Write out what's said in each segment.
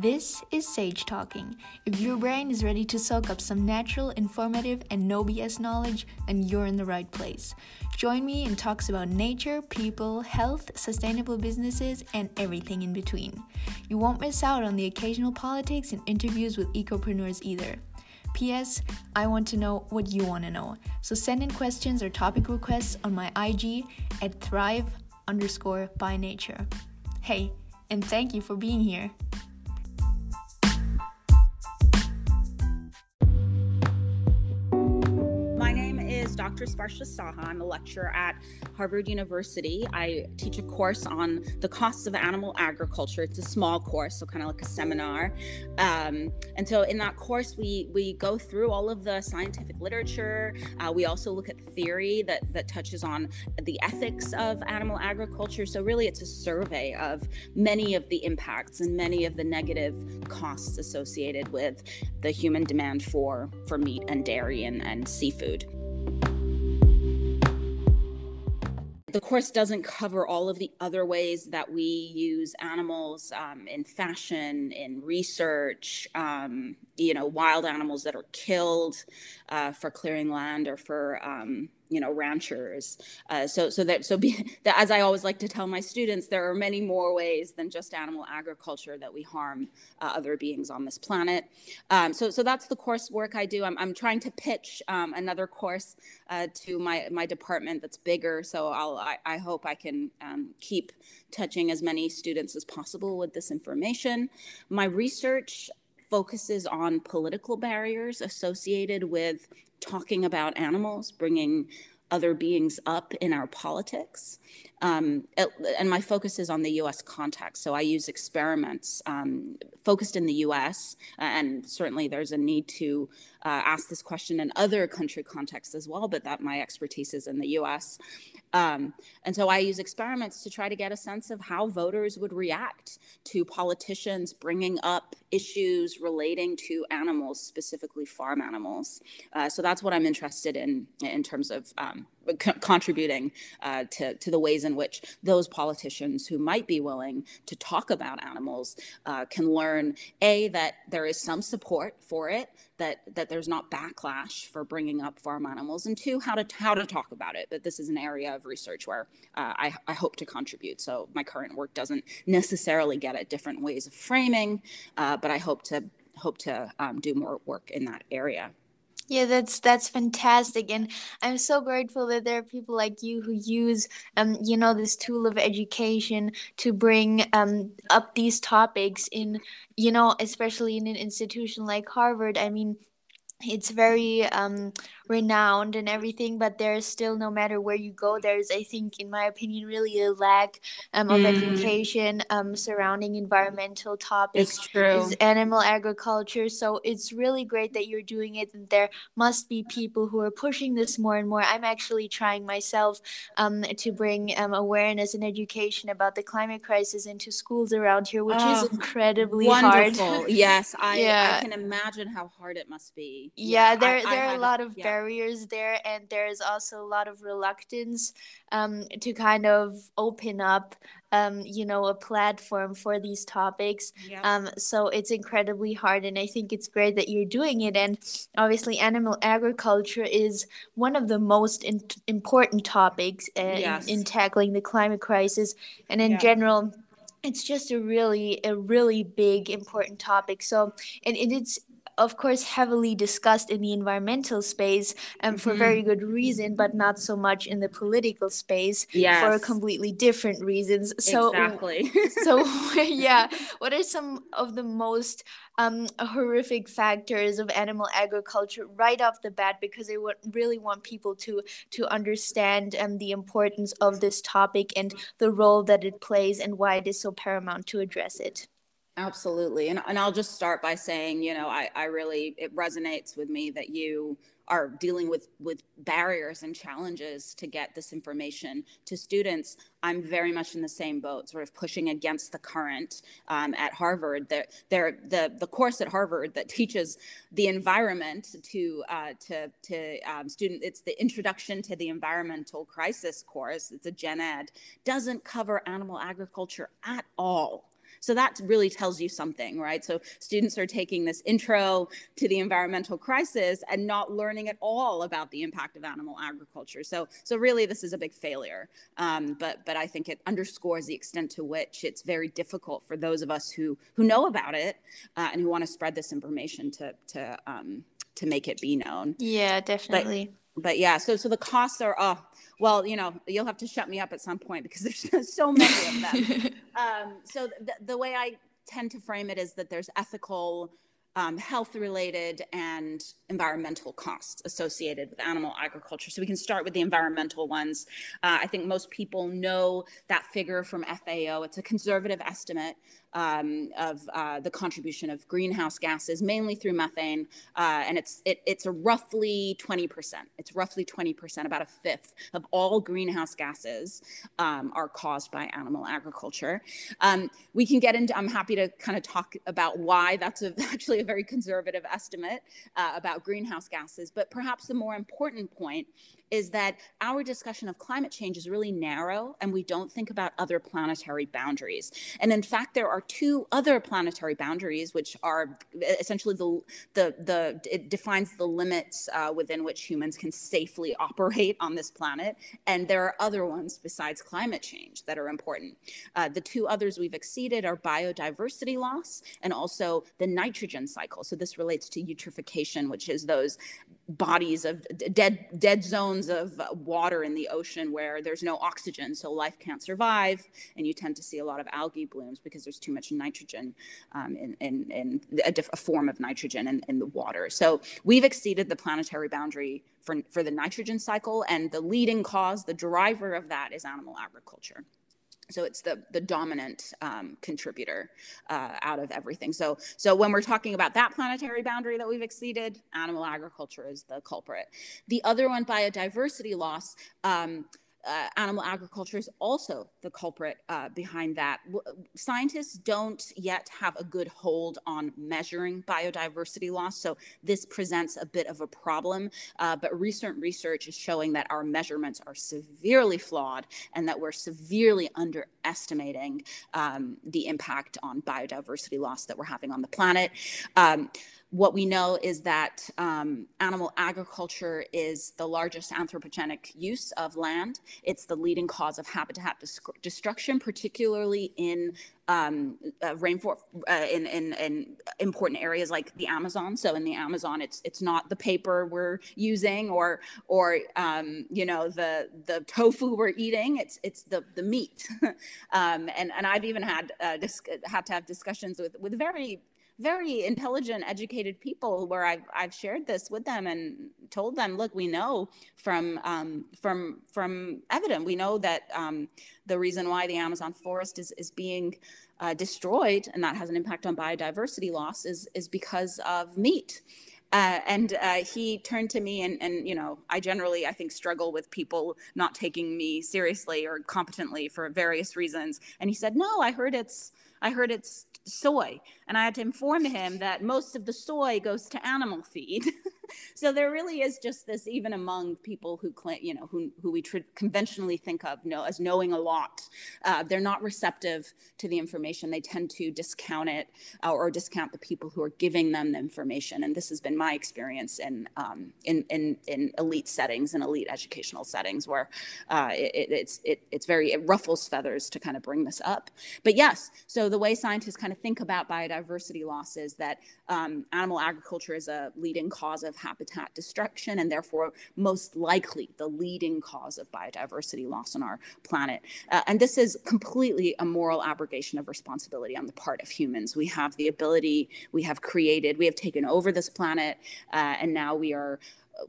This is Sage Talking. If your brain is ready to soak up some natural, informative, and no BS knowledge, then you're in the right place. Join me in talks about nature, people, health, sustainable businesses, and everything in between. You won't miss out on the occasional politics and interviews with ecopreneurs either. P.S. I want to know what you want to know. So send in questions or topic requests on my IG at thrive underscore by nature. Hey, and thank you for being here. Dr. Sparsha Saha. I'm a lecturer at Harvard University. I teach a course on the costs of animal agriculture. It's a small course, so kind of like a seminar. Um, and so in that course, we we go through all of the scientific literature. Uh, we also look at theory that that touches on the ethics of animal agriculture. So really, it's a survey of many of the impacts and many of the negative costs associated with the human demand for for meat and dairy and, and seafood. The course doesn't cover all of the other ways that we use animals um, in fashion, in research, um, you know, wild animals that are killed uh, for clearing land or for um, you know ranchers. Uh, so so that so be that as i always like to tell my students there are many more ways than just animal agriculture that we harm uh, other beings on this planet. Um, so so that's the coursework i do. I'm, I'm trying to pitch um, another course uh, to my my department that's bigger. So i'll i, I hope i can um, keep touching as many students as possible with this information. My research focuses on political barriers associated with talking about animals, bringing other beings up in our politics. Um, and my focus is on the US context. So I use experiments um, focused in the US, and certainly there's a need to uh, ask this question in other country contexts as well, but that my expertise is in the US. Um, and so I use experiments to try to get a sense of how voters would react to politicians bringing up issues relating to animals, specifically farm animals. Uh, so that's what I'm interested in in terms of co- contributing uh, to, to the ways in which those politicians who might be willing to talk about animals uh, can learn a that there is some support for it that that there's not backlash for bringing up farm animals and two how to how to talk about it. That this is an area of research where uh, I, I hope to contribute. So my current work doesn't necessarily get at different ways of framing uh, but i hope to hope to um, do more work in that area yeah, that's that's fantastic, and I'm so grateful that there are people like you who use, um, you know, this tool of education to bring um up these topics in, you know, especially in an institution like Harvard. I mean, it's very um renowned and everything but there's still no matter where you go there's i think in my opinion really a lack um, of mm. education um, surrounding environmental topics it's true animal agriculture so it's really great that you're doing it and there must be people who are pushing this more and more i'm actually trying myself um, to bring um, awareness and education about the climate crisis into schools around here which oh, is incredibly wonderful. hard yes I, yeah. I can imagine how hard it must be yeah, yeah there I, there I are a lot of yeah barriers there and there's also a lot of reluctance um, to kind of open up um, you know a platform for these topics yeah. um, so it's incredibly hard and i think it's great that you're doing it and obviously animal agriculture is one of the most in- important topics uh, yes. in, in, tackling the climate crisis and in yeah. general it's just a really a really big important topic so and, and it's of course heavily discussed in the environmental space and for mm-hmm. very good reason but not so much in the political space yes. for completely different reasons so exactly so yeah what are some of the most um, horrific factors of animal agriculture right off the bat because I would really want people to to understand um, the importance of this topic and the role that it plays and why it is so paramount to address it. Absolutely. And, and I'll just start by saying, you know, I, I really, it resonates with me that you are dealing with, with barriers and challenges to get this information to students. I'm very much in the same boat, sort of pushing against the current um, at Harvard. They're, they're, the, the course at Harvard that teaches the environment to, uh, to, to um, student, it's the introduction to the environmental crisis course. It's a gen ed, doesn't cover animal agriculture at all So that really tells you something, right? So students are taking this intro to the environmental crisis and not learning at all about the impact of animal agriculture. So, so really, this is a big failure. Um, but, but I think it underscores the extent to which it's very difficult for those of us who who know about it uh, and who want to spread this information to to um, to make it be known. Yeah, definitely. But, but yeah, so so the costs are oh well, you know, you'll have to shut me up at some point because there's so many of them. um, so the, the way I tend to frame it is that there's ethical um, health related and environmental costs associated with animal agriculture. So we can start with the environmental ones. Uh, I think most people know that figure from FAO. It's a conservative estimate um, of uh, the contribution of greenhouse gases, mainly through methane, uh, and it's it, it's roughly 20%. It's roughly 20%, about a fifth of all greenhouse gases um, are caused by animal agriculture. Um, we can get into. I'm happy to kind of talk about why that's a, actually a very conservative estimate uh, about greenhouse gases, but perhaps the more important point is that our discussion of climate change is really narrow and we don't think about other planetary boundaries. And in fact, there are two other planetary boundaries, which are essentially the, the, the it defines the limits uh, within which humans can safely operate on this planet. And there are other ones besides climate change that are important. Uh, the two others we've exceeded are biodiversity loss and also the nitrogen cycle. So this relates to eutrophication, which is those bodies of dead, dead zones of water in the ocean where there's no oxygen, so life can't survive, and you tend to see a lot of algae blooms because there's too much nitrogen um, in, in, in a, diff- a, form of nitrogen in, in the water. So we've exceeded the planetary boundary for, for the nitrogen cycle, and the leading cause, the driver of that is animal agriculture so it's the the dominant um, contributor uh, out of everything. So so when we're talking about that planetary boundary that we've exceeded animal agriculture is the culprit. The other one biodiversity loss um, uh, animal agriculture is also the culprit uh, behind that. Scientists don't yet have a good hold on measuring biodiversity loss, so this presents a bit of a problem. Uh, but recent research is showing that our measurements are severely flawed and that we're severely underestimating um, the impact on biodiversity loss that we're having on the planet. Um, what we know is that um, animal agriculture is the largest anthropogenic use of land. It's the leading cause of habitat destruction, particularly in um, uh, rainforest, uh, in, in, in important areas like the Amazon. So in the Amazon, it's it's not the paper we're using or or um, you know the the tofu we're eating. It's it's the the meat. um, and and I've even had uh, had to have discussions with with very very intelligent, educated people where I've I've shared this with them and told them, look, we know from um, from from evidence, we know that um, the reason why the Amazon forest is is being uh, destroyed and that has an impact on biodiversity loss is is because of meat. Uh, and uh, he turned to me and, and you know i generally i think struggle with people not taking me seriously or competently for various reasons and he said no i heard it's i heard it's soy. And I had to inform him that most of the soy goes to animal feed. so there really is just this, even among people who claim, you know, who, who we conventionally think of know, as knowing a lot, uh, they're not receptive to the information. They tend to discount it uh, or discount the people who are giving them the information. And this has been my experience in, um, in, in, in elite settings and elite educational settings where uh, it, it's, it, it's very, it ruffles feathers to kind of bring this up. But yes, so the way scientists kind of think about biodiversity loss is that um, animal agriculture is a leading cause of habitat destruction and therefore most likely the leading cause of biodiversity loss on our planet. Uh, and this is completely a moral abrogation of responsibility on the part of humans. We have the ability, we have created, we have taken over this planet, uh, and now we are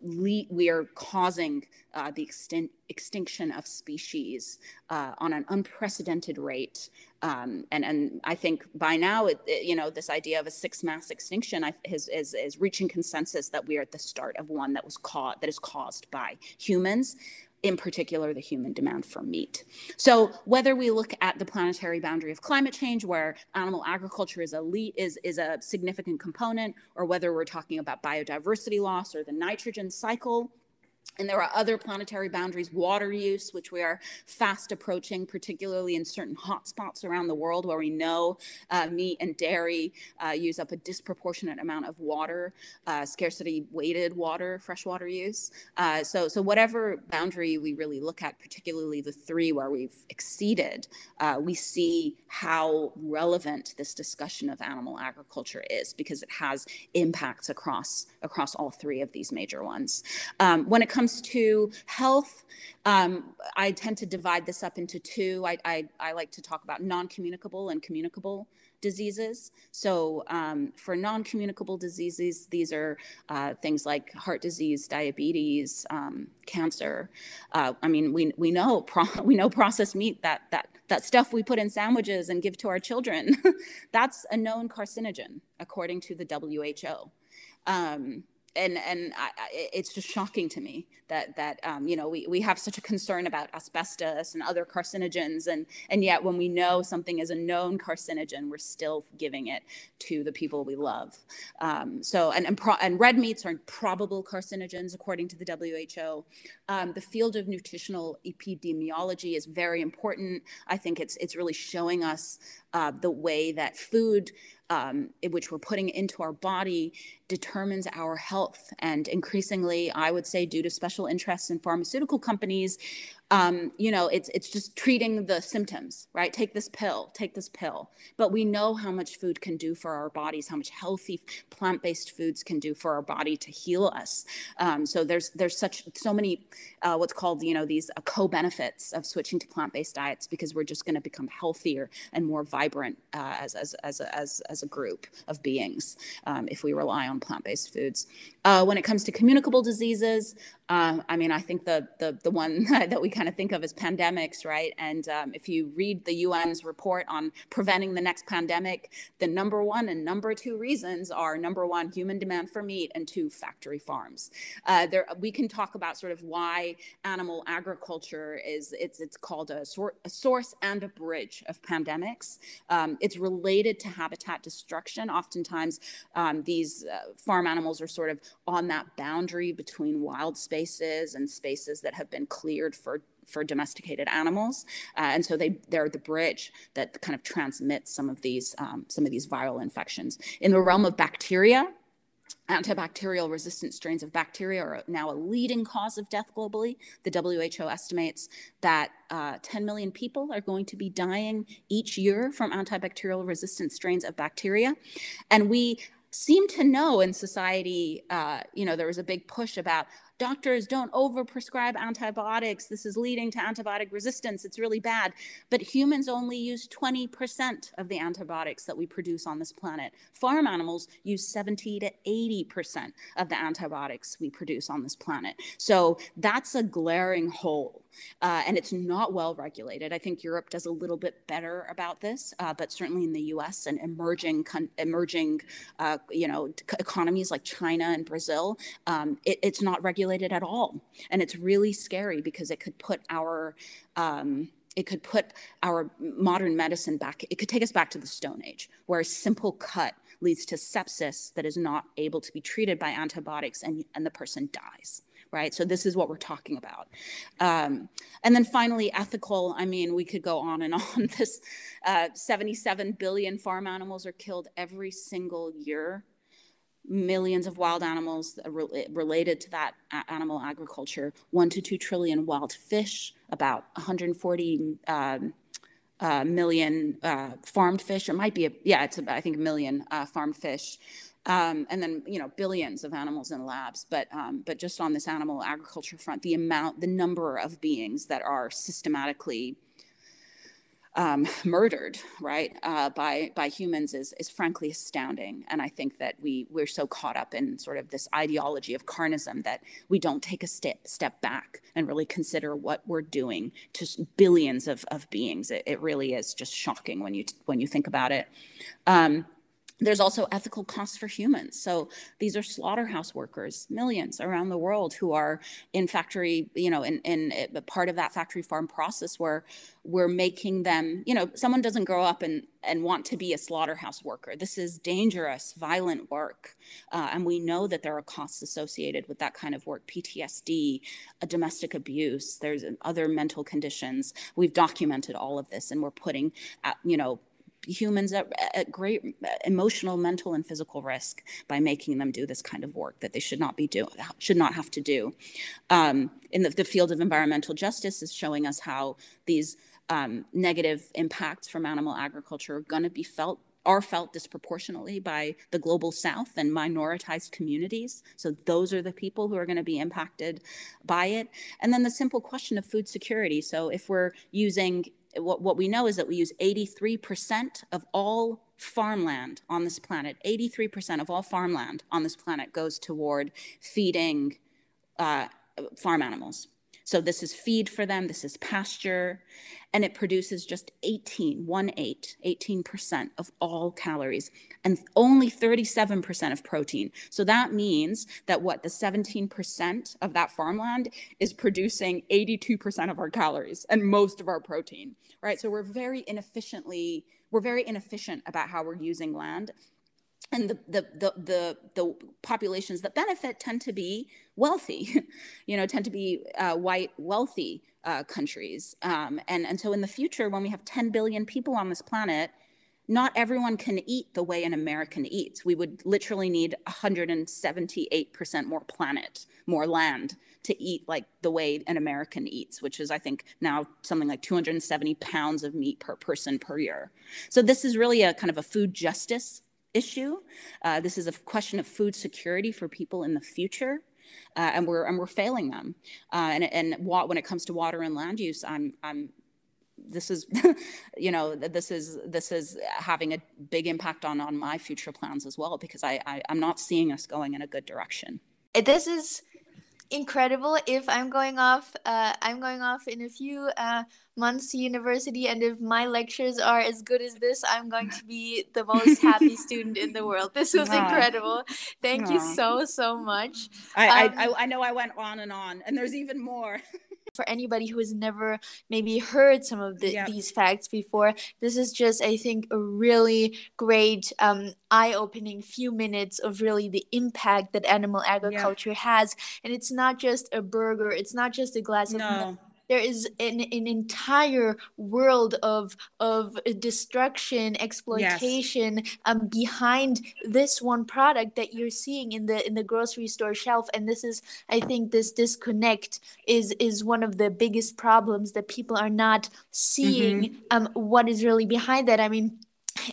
we are causing uh, the extin- extinction of species uh, on an unprecedented rate. Um, and, and I think by now, it, it, you know, this idea of a sixth mass extinction is, is, is reaching consensus that we are at the start of one that was caused that is caused by humans in particular the human demand for meat. So whether we look at the planetary boundary of climate change, where animal agriculture is a is, is a significant component, or whether we're talking about biodiversity loss or the nitrogen cycle, and there are other planetary boundaries, water use, which we are fast approaching, particularly in certain hotspots around the world where we know uh, meat and dairy uh, use up a disproportionate amount of water, uh, scarcity weighted water, freshwater use. Uh, so, so whatever boundary we really look at, particularly the three where we've exceeded, uh, we see how relevant this discussion of animal agriculture is because it has impacts across across all three of these major ones. Um, when it comes comes to health, um, I tend to divide this up into two. I, I, I like to talk about non communicable and communicable diseases. So, um, for non communicable diseases, these are uh, things like heart disease, diabetes, um, cancer. Uh, I mean, we, we, know pro- we know processed meat, that, that, that stuff we put in sandwiches and give to our children, that's a known carcinogen, according to the WHO. Um, and and I, it's just shocking to me that that um, you know we, we have such a concern about asbestos and other carcinogens and and yet when we know something is a known carcinogen we're still giving it to the people we love. Um, so and and, pro- and, red meats are probable carcinogens according to the WHO um, the field of nutritional epidemiology is very important. I think it's it's really showing us uh, the way that food um, which we're putting into our body determines our health. And increasingly, I would say, due to special interests in pharmaceutical companies, um, you know, it's it's just treating the symptoms, right? Take this pill, take this pill. But we know how much food can do for our bodies, how much healthy plant-based foods can do for our body to heal us. Um, so there's there's such so many uh, what's called you know these uh, co-benefits of switching to plant-based diets because we're just going to become healthier and more vibrant uh, as as as a, as as a group of beings um, if we rely on plant-based foods. Uh, when it comes to communicable diseases, um, I mean, I think the the the one that we kind of think of as pandemics, right? And um, if you read the UN's report on preventing the next pandemic, the number one and number two reasons are number one, human demand for meat, and two, factory farms. Uh, there, we can talk about sort of why animal agriculture is it's it's called a, sor- a source and a bridge of pandemics. Um, it's related to habitat destruction. Oftentimes, um, these uh, farm animals are sort of on that boundary between wild space spaces and spaces that have been cleared for for domesticated animals, uh, and so they they're the bridge that kind of transmits some of these um, some of these viral infections. In the realm of bacteria, antibacterial resistant strains of bacteria are now a leading cause of death globally. The WHO estimates that uh, 10 million people are going to be dying each year from antibacterial resistant strains of bacteria, and we seem to know in society, uh, you know, there was a big push about doctors don't overprescribe antibiotics. This is leading to antibiotic resistance. It's really bad. But humans only use 20% of the antibiotics that we produce on this planet. Farm animals use 70 to 80% of the antibiotics we produce on this planet. So that's a glaring hole. Uh, and it's not well regulated. I think Europe does a little bit better about this, uh, but certainly in the U.S. and emerging emerging uh, you know economies like China and Brazil, um, it, it's not regulated regulated at all. And it's really scary because it could put our um, it could put our modern medicine back it could take us back to the stone age where a simple cut leads to sepsis that is not able to be treated by antibiotics and, and the person dies right? So this is what we're talking about. Um, and then finally ethical. I mean we could go on and on. This uh, 77 billion farm animals are killed every single year millions of wild animals re- related to that animal agriculture, one to two trillion wild fish, about 140 um, uh, million uh, farmed fish. It might be, a, yeah, it's I think a million uh, farmed fish. Um, and then you know billions of animals in labs, but um, but just on this animal agriculture front, the amount, the number of beings that are systematically um, murdered, right, uh, by by humans is is frankly astounding. And I think that we we're so caught up in sort of this ideology of carnism that we don't take a step step back and really consider what we're doing to billions of of beings. It, it really is just shocking when you when you think about it. Um, there's also ethical costs for humans. So these are slaughterhouse workers, millions around the world who are in factory, you know, in, in, in part of that factory farm process where we're making them, you know, someone doesn't grow up and, and want to be a slaughterhouse worker. This is dangerous, violent work. Uh, and we know that there are costs associated with that kind of work PTSD, uh, domestic abuse, there's other mental conditions. We've documented all of this and we're putting, uh, you know, humans at, at great emotional, mental, and physical risk by making them do this kind of work that they should not be doing, should not have to do. Um, in the, the, field of environmental justice is showing us how these um, negative impacts from animal agriculture are going to be felt are felt disproportionately by the global south and minoritized communities. So those are the people who are going to be impacted by it. And then the simple question of food security. So if we're using what, what we know is that we use 83% of all farmland on this planet, 83% of all farmland on this planet goes toward feeding uh, farm animals. So this is feed for them, this is pasture, and it produces just 18, 1 8, 18% of all calories and only 37% of protein. So that means that what the 17% of that farmland is producing 82% of our calories and most of our protein, right? So we're very inefficiently, we're very inefficient about how we're using land and the, the the the the populations that benefit tend to be wealthy, you know, tend to be uh, white wealthy uh, countries. Um, and and so in the future, when we have 10 billion people on this planet, not everyone can eat the way an American eats. We would literally need 178% more planet, more land to eat like the way an American eats, which is, I think, now something like 270 pounds of meat per person per year. So this is really a kind of a food justice issue. Uh, this is a question of food security for people in the future. Uh, and we're and we're failing them. Uh, and and when it comes to water and land use, I'm I'm this is you know this is this is having a big impact on on my future plans as well because I, I i'm not seeing us going in a good direction this is incredible if i'm going off uh, i'm going off in a few uh, to university and if my lectures are as good as this i'm going to be the most happy student in the world. This was incredible. Thank you so so much. I, um, I i know i went on and on and there's even more. For anybody who has never maybe heard some of the, yep. these facts before this is just i think a really great um, eye-opening few minutes of really the impact that animal agriculture has. And it's not just a burger it's not just a glass no. of milk there is an, an entire world of of destruction exploitation yes. um, behind this one product that you're seeing in the in the grocery store shelf and this is i think this disconnect is is one of the biggest problems that people are not seeing mm-hmm. um, what is really behind that i mean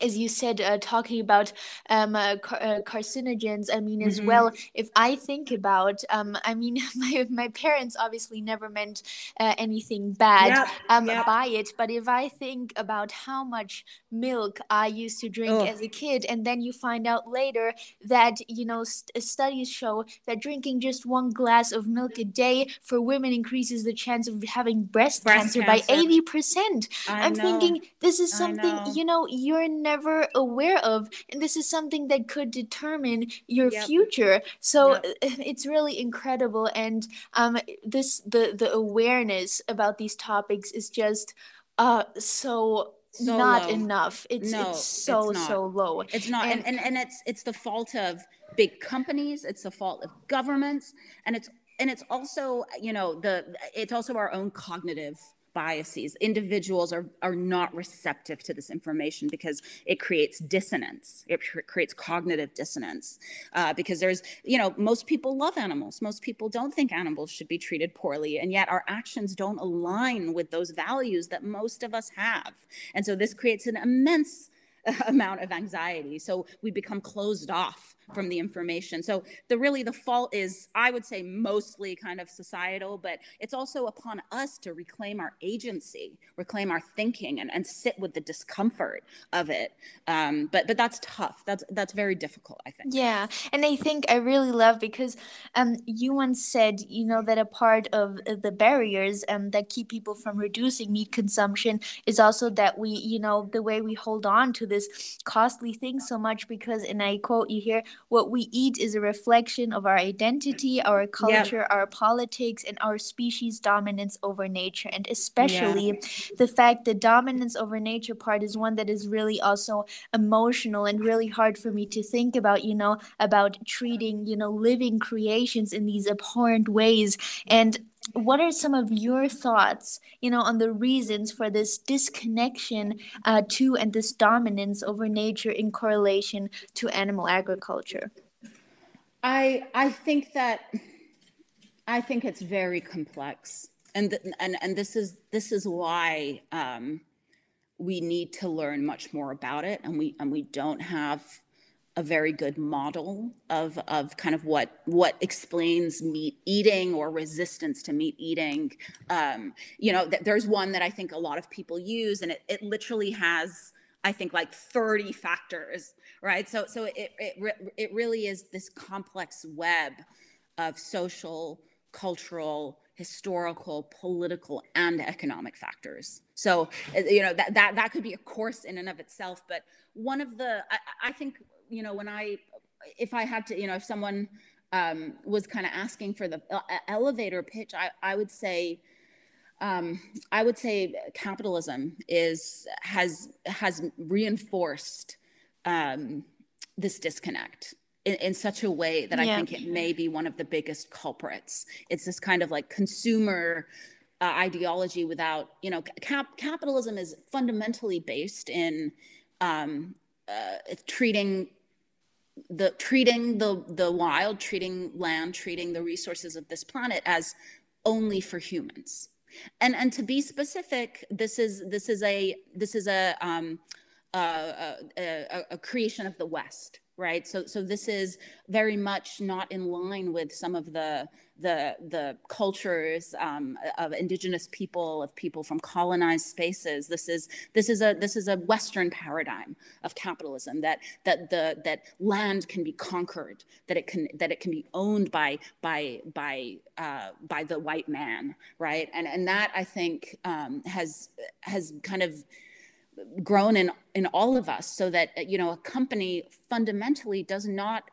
as you said, uh, talking about um, uh, car- uh, carcinogens, I mean, as mm-hmm. well, if I think about, um, I mean, my, my parents obviously never meant uh, anything bad yep. Um, yep. by it, but if I think about how much milk I used to drink as a kid, and then you find out later that, you know, st- studies show that drinking just one glass of milk a day for women increases the chance of having breast, breast cancer, cancer, by 80%. I I'm know. thinking this is something, you know, you're never aware of and this is something that could determine your yep. future so yep. it's really incredible and um this the the awareness about these topics is just uh so so not low. enough it's no, it's so it's so low it's not and, and and it's it's the fault of big companies it's the fault of governments and it's and it's also you know the it's also our own cognitive biases. Individuals are, are not receptive to this information because it creates dissonance. It creates cognitive dissonance uh, because there's, you know, most people love animals. Most people don't think animals should be treated poorly. And yet our actions don't align with those values that most of us have. And so this creates an immense amount of anxiety. So we become closed off from the information. So the really the fault is, I would say, mostly kind of societal, but it's also upon us to reclaim our agency, reclaim our thinking, and, and sit with the discomfort of it. Um, but but that's tough. That's that's very difficult. I think. Yeah, and I think I really love because um, you once said, you know, that a part of the barriers um, that keep people from reducing meat consumption is also that we, you know, the way we hold on to this costly thing so much because, and I quote you here, what we eat is a reflection of our identity, our culture, yep. our politics, and our species' dominance over nature. And especially yeah. the fact that dominance over nature part is one that is really also emotional and really hard for me to think about, you know, about treating, you know, living creations in these abhorrent ways. And what are some of your thoughts you know on the reasons for this disconnection uh, to and this dominance over nature in correlation to animal agriculture? I i think that i think it's very complex. And th- and and this is this is why um, we need to learn much more about it. And we and we don't have a very good model of of kind of what what explains meat eating or resistance to meat eating. Um, you know, th- there's one that I think a lot of people use, and it, it literally has I think like 30 factors, right? So so it it it really is this complex web of social, cultural, historical, political, and economic factors. So you know that that that could be a course in and of itself, but one of the I, I think you know, when I, if I had to, you know, if someone um, was kind of asking for the uh, elevator pitch, I, I would say, um, I would say capitalism is has has reinforced um, this disconnect in, in, such a way that yeah. I think it may be one of the biggest culprits. It's this kind of like consumer uh, ideology without, you know, cap- capitalism is fundamentally based in um, uh, treating the treating the the wild treating land treating the resources of this planet as only for humans. And and to be specific this is this is a this is a um a, a, a creation of the west right? So so this is very much not in line with some of the the the cultures um, of indigenous people of people from colonized spaces. This is this is a this is a western paradigm of capitalism that that the that land can be conquered that it can that it can be owned by by by uh, by the white man right? And and that i think um, has has kind of grown in in all of us so that you know a company fundamentally does not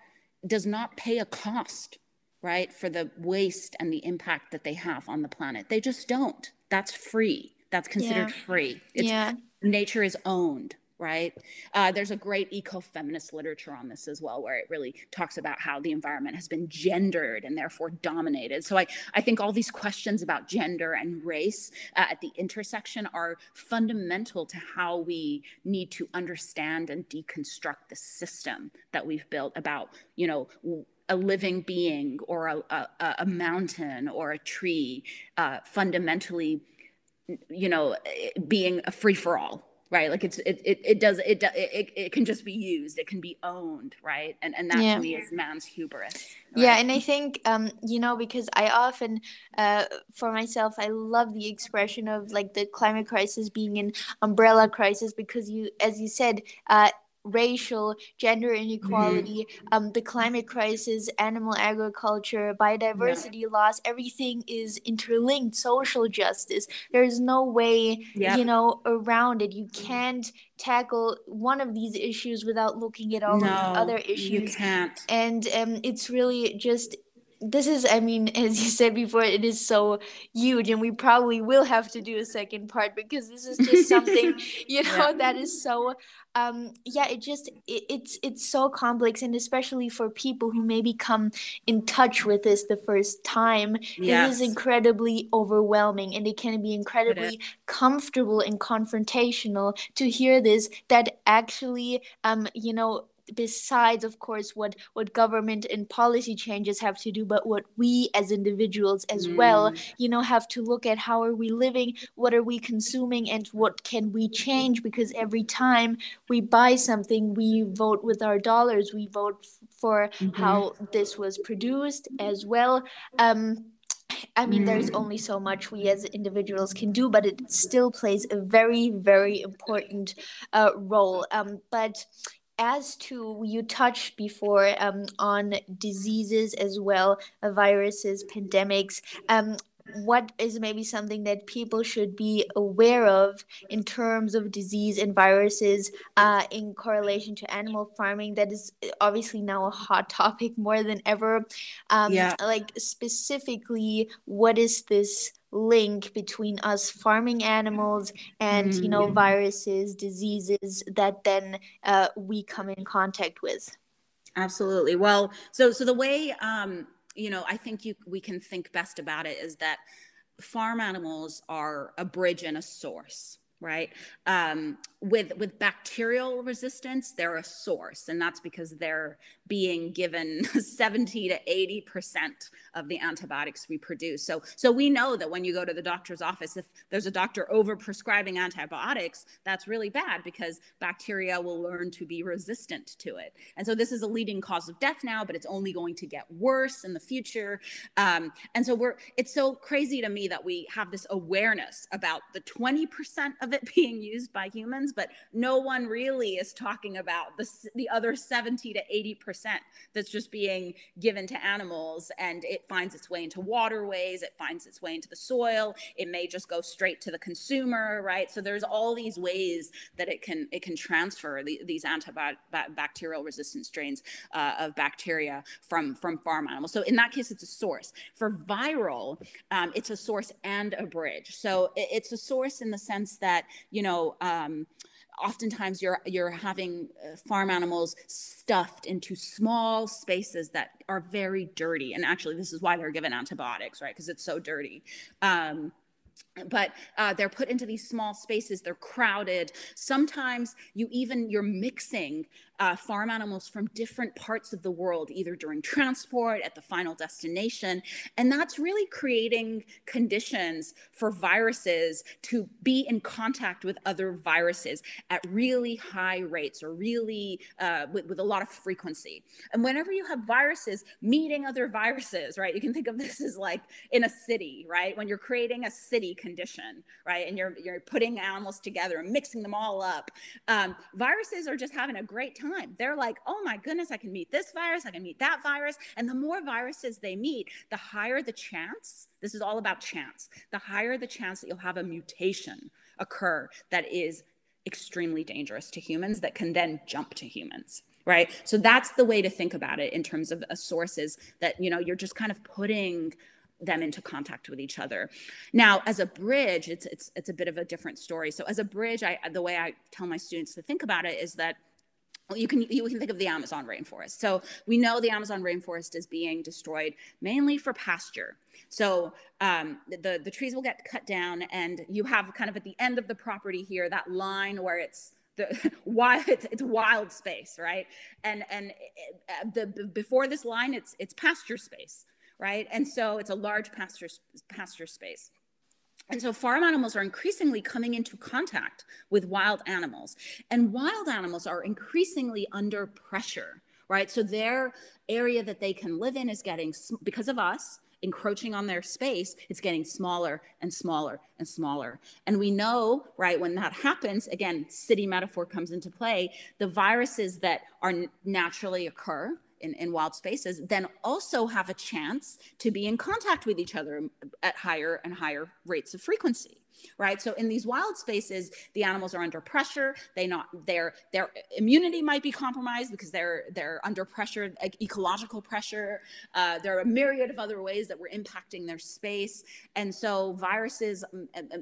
does not pay a cost right, for the waste and the impact that they have on the planet. They just don't. That's free. That's considered yeah. free. It's, yeah. Nature is owned, right? Uh, there's a great eco-feminist literature on this as well, where it really talks about how the environment has been gendered and therefore dominated. So I, I think all these questions about gender and race uh, at the intersection are fundamental to how we need to understand and deconstruct the system that we've built about, you know, a living being or a, a, a mountain or a tree uh, fundamentally you know being a free for all right like it's it, it, it does it, it it can just be used it can be owned right and and that yeah. to me is man's hubris right? yeah and i think um you know because i often uh for myself i love the expression of like the climate crisis being an umbrella crisis because you as you said uh racial, gender inequality, mm-hmm. um, the climate crisis, animal agriculture, biodiversity yeah. loss, everything is interlinked. Social justice. There's no way, you know, around it. You can't tackle one of these issues without looking at all no, of the other issues. You can't. And um, it's really just this is i mean as you said before it is so huge and we probably will have to do a second part because this is just something you know yeah. that is so um yeah it just it, it's it's so complex and especially for people who maybe come in touch with this the first time yes. it is incredibly overwhelming and it can be incredibly comfortable and confrontational to hear this that actually um you know besides of course what what government and policy changes have to do but what we as individuals as mm. well you know have to look at how are we living what are we consuming and what can we change because every time we buy something we vote with our dollars we vote for mm-hmm. how this was produced as well um I mean, there's mm. only so much we as individuals can do, but it still plays a very, very important uh, role. Um, but as to you touched before um, on diseases as well, uh, viruses, pandemics. Um, what is maybe something that people should be aware of in terms of disease and viruses uh, in correlation to animal farming? That is obviously now a hot topic more than ever. Um, yeah. Like specifically, what is this link between us farming animals and mm. you know mm. viruses diseases that then uh, we come in contact with absolutely well so so the way um you know i think you we can think best about it is that farm animals are a bridge and a source right? Um, with with bacterial resistance they're a source and that's because they're being given 70 to 80 percent of the antibiotics we produce. So so we know that when you go to the doctor's office if there's a doctor over prescribing antibiotics that's really bad because bacteria will learn to be resistant to it. And so this is a leading cause of death now but it's only going to get worse in the future. Um, and so we're it's so crazy to me that we have this awareness about the 20 percent of it being used by humans but no one really is talking about the, the other 70 to 80% that's just being given to animals and it finds its way into waterways, it finds its way into the soil, it may just go straight to the consumer, right? So there's all these ways that it can it can transfer the, these antibacterial resistant strains uh, of bacteria from from farm animals. So in that case, it's a source. For viral, um, it's a source and a bridge. So it, it's a source in the sense that you know. Um, oftentimes you're you're having uh, farm animals stuffed into small spaces that are very dirty and actually this is why they're given antibiotics right because it's so dirty um, but uh, they're put into these small spaces they're crowded sometimes you even you're mixing uh, farm animals from different parts of the world, either during transport, at the final destination. And that's really creating conditions for viruses to be in contact with other viruses at really high rates or really uh, with, with a lot of frequency. And whenever you have viruses meeting other viruses, right, you can think of this as like in a city, right? When you're creating a city condition, right, and you're, you're putting animals together and mixing them all up, um, viruses are just having a great time. They're like, oh my goodness, I can meet this virus, I can meet that virus. And the more viruses they meet, the higher the chance, this is all about chance, the higher the chance that you'll have a mutation occur that is extremely dangerous to humans that can then jump to humans right so that's the way to think about it in terms of a sources that you know you're just kind of putting them into contact with each other. Now, as a bridge, it's it's it's a bit of a different story. So as a bridge, I the way I tell my students to think about it is that you can you can think of the Amazon rainforest. So we know the Amazon rainforest is being destroyed mainly for pasture. So um, the the trees will get cut down, and you have kind of at the end of the property here that line where it's the wild it's, it's wild space, right? And and it, the before this line, it's it's pasture space, right? And so it's a large pasture pasture space. And so farm animals are increasingly coming into contact with wild animals. And wild animals are increasingly under pressure, right? So their area that they can live in is getting, because of us, encroaching on their space, it's getting smaller and smaller and smaller. And we know, right, when that happens, again, city metaphor comes into play, the viruses that are naturally occur in, in wild spaces then also have a chance to be in contact with each other at higher and higher rates of frequency right? So in these wild spaces the animals are under pressure. They not their their immunity might be compromised because they're they're under pressure like ecological pressure. Uh, there are a myriad of other ways that we're impacting their space. And so viruses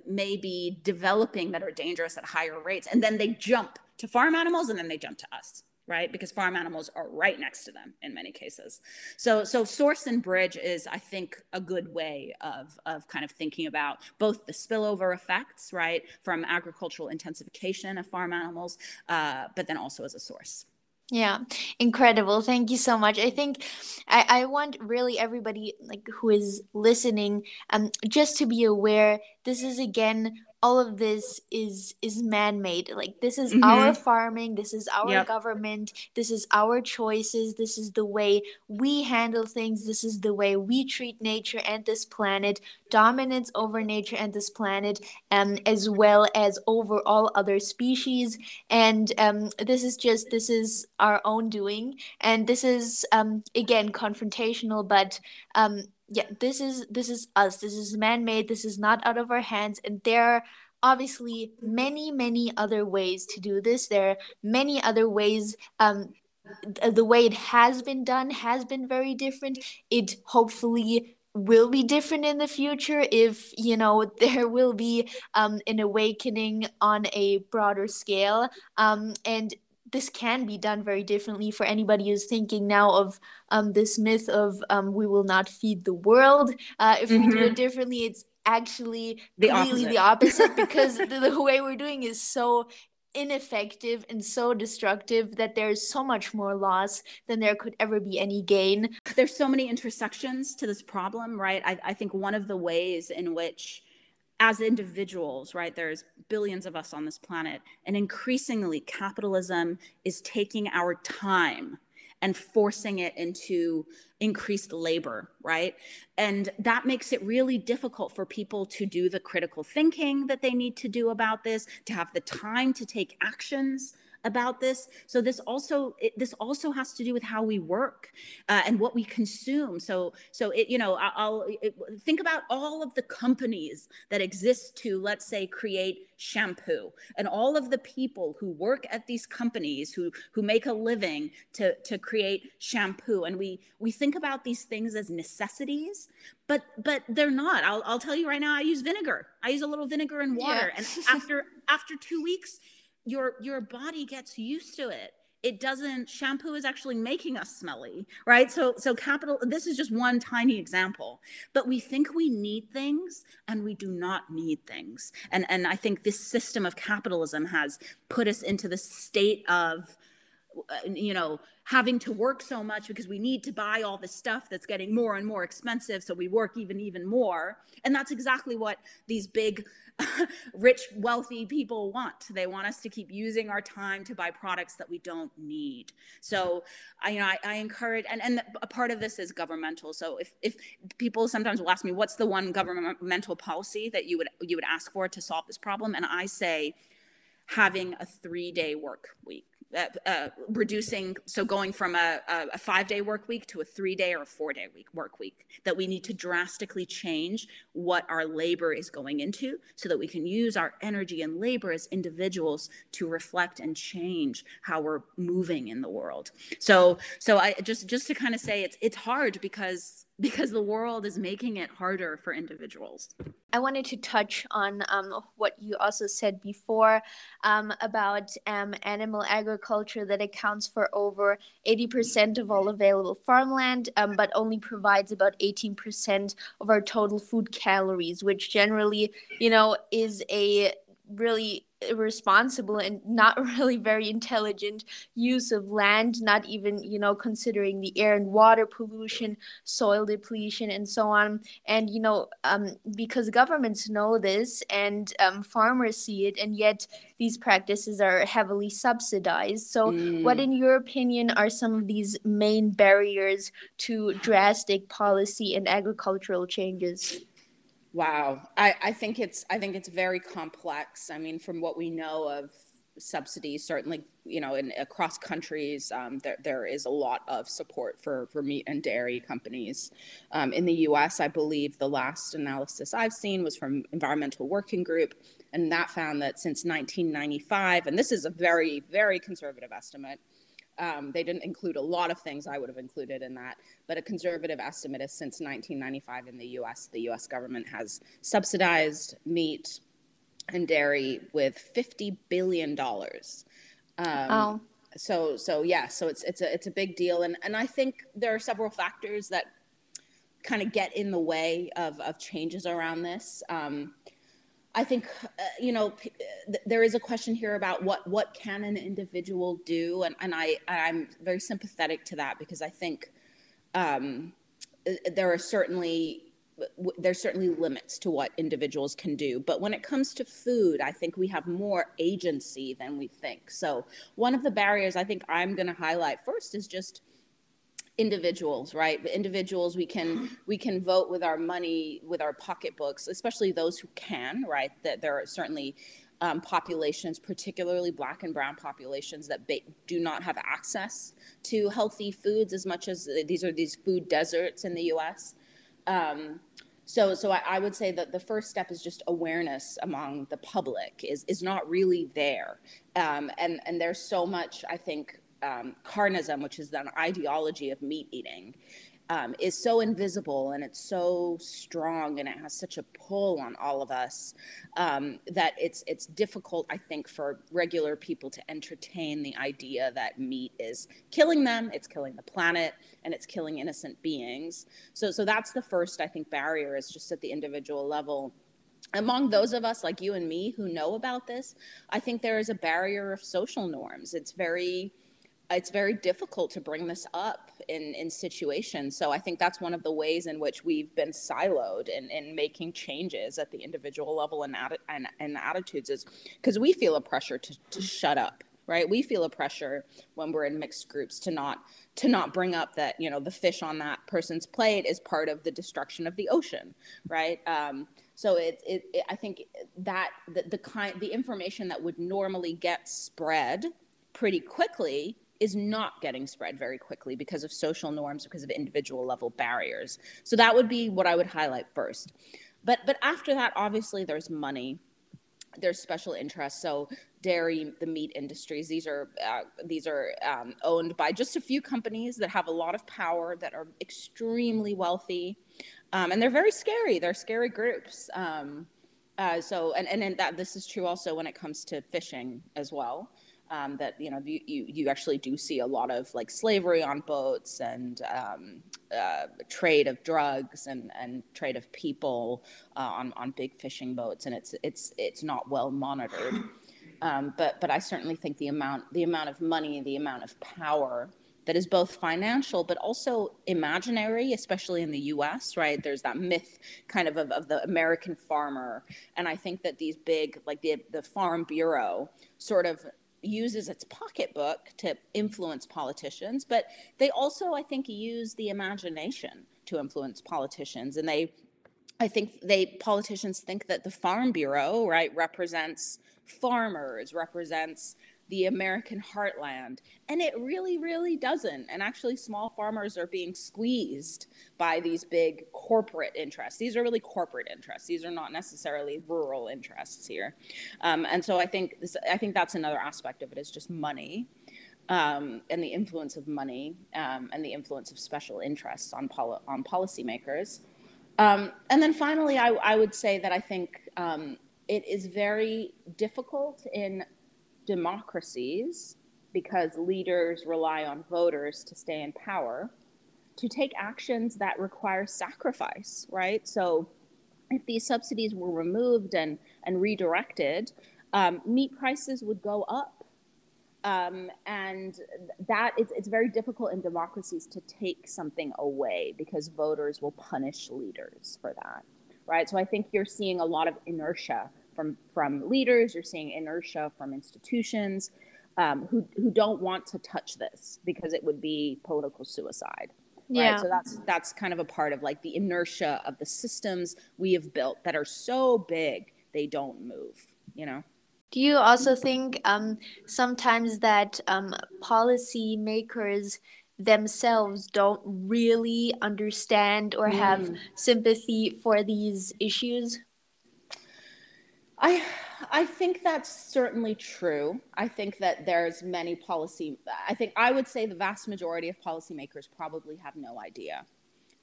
may be developing that are dangerous at higher rates. And then they jump to farm animals and then they jump to us right because farm animals are right next to them in many cases so so source and bridge is i think a good way of of kind of thinking about both the spillover effects right from agricultural intensification of farm animals uh, but then also as a source yeah, incredible. Thank you so much. I think I, I want really everybody like who is listening um just to be aware this is again all of this is is man-made like this is mm-hmm. our farming this is our yep. government this is our choices this is the way we handle things this is the way we treat nature and this planet dominance over nature and this planet um, as well as over all other species and um, this is just this is our own doing and this is um, again confrontational but um, yeah this is this is us. This is man-made. This is not out of our hands. And there are obviously many many other ways to do this. There are many other ways um the way it has been done has been very different. It hopefully will be different in the future if you know there will be um, an awakening on a broader scale. Um, and this can be done very differently for anybody who's thinking now of um, this myth of um, we will not feed the world uh, if mm-hmm. we do it mm-hmm. differently it's actually the completely opposite. the opposite because the, the way we're doing is so ineffective and so destructive that there's so much more loss than there could ever be any gain. There's so many intersections to this problem, right? I, I think one of the ways in which as individuals, right, there's billions of us on this planet, and increasingly capitalism is taking our time and forcing it into increased labor, right? And that makes it really difficult for people to do the critical thinking that they need to do about this, to have the time to take actions about this. So this also it, this also has to do with how we work uh, and what we consume. So so it you know i'll it, think about all of the companies that exist to let's say create shampoo and all of the people who work at these companies who who make a living to to create shampoo. And we we think about these things as necessities but but they're not. I'll, I'll tell you right now i use vinegar. I use a little vinegar and water. Yeah. and after after two weeks your your body gets used to it. It doesn't shampoo is actually making us smelly right? So so capital this is just one tiny example. But we think we need things and we do not need things. And and i think this system of capitalism has put us into the state of Uh, you know having to work so much because we need to buy all the stuff that's getting more and more expensive so we work even even more. And that's exactly what these big rich wealthy people want. They want us to keep using our time to buy products that we don't need. So i you know i, I encourage and and a part of this is governmental. So if if people sometimes will ask me what's the one governmental policy that you would you would ask for to solve this problem? And i say having a three day work week uh, reducing so going from a, a, five day work week to a three day or a four day week work week that we need to drastically change what our labor is going into so that we can use our energy and labor as individuals to reflect and change how we're moving in the world. So so i just just to kind of say it's it's hard because because the world is making it harder for individuals. I wanted to touch on um, what you also said before um, about um, animal agriculture that accounts for over 80% of all available farmland, um, but only provides about 18% of our total food calories, which generally, you know, is a really irresponsible and not really very intelligent use of land not even you know considering the air and water pollution soil depletion and so on. And you know um, because governments know this and um, farmers see it and yet these practices are heavily subsidized. So mm. what in your opinion are some of these main barriers to drastic policy and agricultural changes Wow, I, I think it's I think it's very complex. I mean, from what we know of subsidies, certainly you know, in across countries, um, there there is a lot of support for for meat and dairy companies. Um, in the U.S., I believe the last analysis I've seen was from Environmental Working Group, and that found that since 1995, and this is a very very conservative estimate um, they didn't include a lot of things I would have included in that, but a conservative estimate is since 1995 in the US, the US government has subsidized meat and dairy with $50 billion. Um, oh. So, so yeah, so it's, it's a, it's a big deal. And, and I think there are several factors that kind of get in the way of, of changes around this. Um, I think uh, you know p- th- there is a question here about what what can an individual do, and and I I'm very sympathetic to that because I think um, uh, there are certainly there's certainly limits to what individuals can do. But when it comes to food i think we have more agency than we think. So one of the barriers i think i'm going to highlight first is just individuals right? The individuals we can we can vote with our money with our pocketbooks especially those who can right? That there are certainly um, populations particularly black and brown populations that ba- do not have access to healthy foods as much as these are these food deserts in the us Um, so, so I, I, would say that the first step is just awareness among the public is is not really there, um, and and there's so much I think um, carnism, which is an ideology of meat eating, um, is so invisible and it's so strong and it has such a pull on all of us um, that it's it's difficult, I think, for regular people to entertain the idea that meat is killing them, it's killing the planet, and it's killing innocent beings. So so that's the first, I think, barrier is just at the individual level among those of us like you and me who know about this, I think there is a barrier of social norms. It's very it's very difficult to bring this up in, in situations. So I think that's one of the ways in which we've been siloed in, in making changes at the individual level and, and, and attitudes is because we feel a pressure to, to shut up, right? We feel a pressure when we're in mixed groups to not to not bring up that, you know, the fish on that person's plate is part of the destruction of the ocean, right? Um, so it, it, it, I think that the, the kind the information that would normally get spread pretty quickly is not getting spread very quickly because of social norms, because of individual level barriers. So that would be what I would highlight first. But but after that, obviously there's money, there's special interests. So dairy, the meat industries, these are uh, these are um, owned by just a few companies that have a lot of power, that are extremely wealthy, um, and they're very scary. They're scary groups. Um, uh, so and and that this is true also when it comes to fishing as well um, that you know you, you, actually do see a lot of like slavery on boats and um, uh, trade of drugs and, and trade of people uh, on on big fishing boats and it's it's it's not well monitored um, but but I certainly think the amount the amount of money the amount of power that is both financial but also imaginary, especially in the US, right? There's that myth kind of of, of the American farmer. And I think that these big, like the, the Farm Bureau, sort of uses its pocketbook to influence politicians, but they also, I think, use the imagination to influence politicians. And they, I think they politicians think that the Farm Bureau, right, represents farmers, represents the American heartland. And it really, really doesn't. And actually, small farmers are being squeezed by these big corporate interests. These are really corporate interests. These are not necessarily rural interests here. Um, and so I think this, I think that's another aspect of it is just money. Um, and the influence of money um, and the influence of special interests on, poli- on policymakers. Um, and then finally, I, I, would say that I think um, it is very difficult in democracies, because leaders rely on voters to stay in power, to take actions that require sacrifice, right? So if these subsidies were removed and, and redirected, um, meat prices would go up. Um, and that it's, it's very difficult in democracies to take something away because voters will punish leaders for that, right? So I think you're seeing a lot of inertia from from leaders. You're seeing inertia from institutions um, who who don't want to touch this because it would be political suicide. Right? Yeah. So that's that's kind of a part of like the inertia of the systems we have built that are so big they don't move. You know. Do you also think um, sometimes that um, policy makers themselves don't really understand or have mm. sympathy for these issues? I I think that's certainly true. I think that there's many policy I think I would say the vast majority of policymakers probably have no idea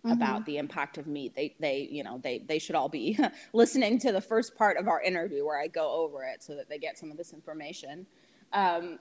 mm-hmm. about the impact of meat. They they you know they they should all be listening to the first part of our interview where I go over it so that they get some of this information. Um,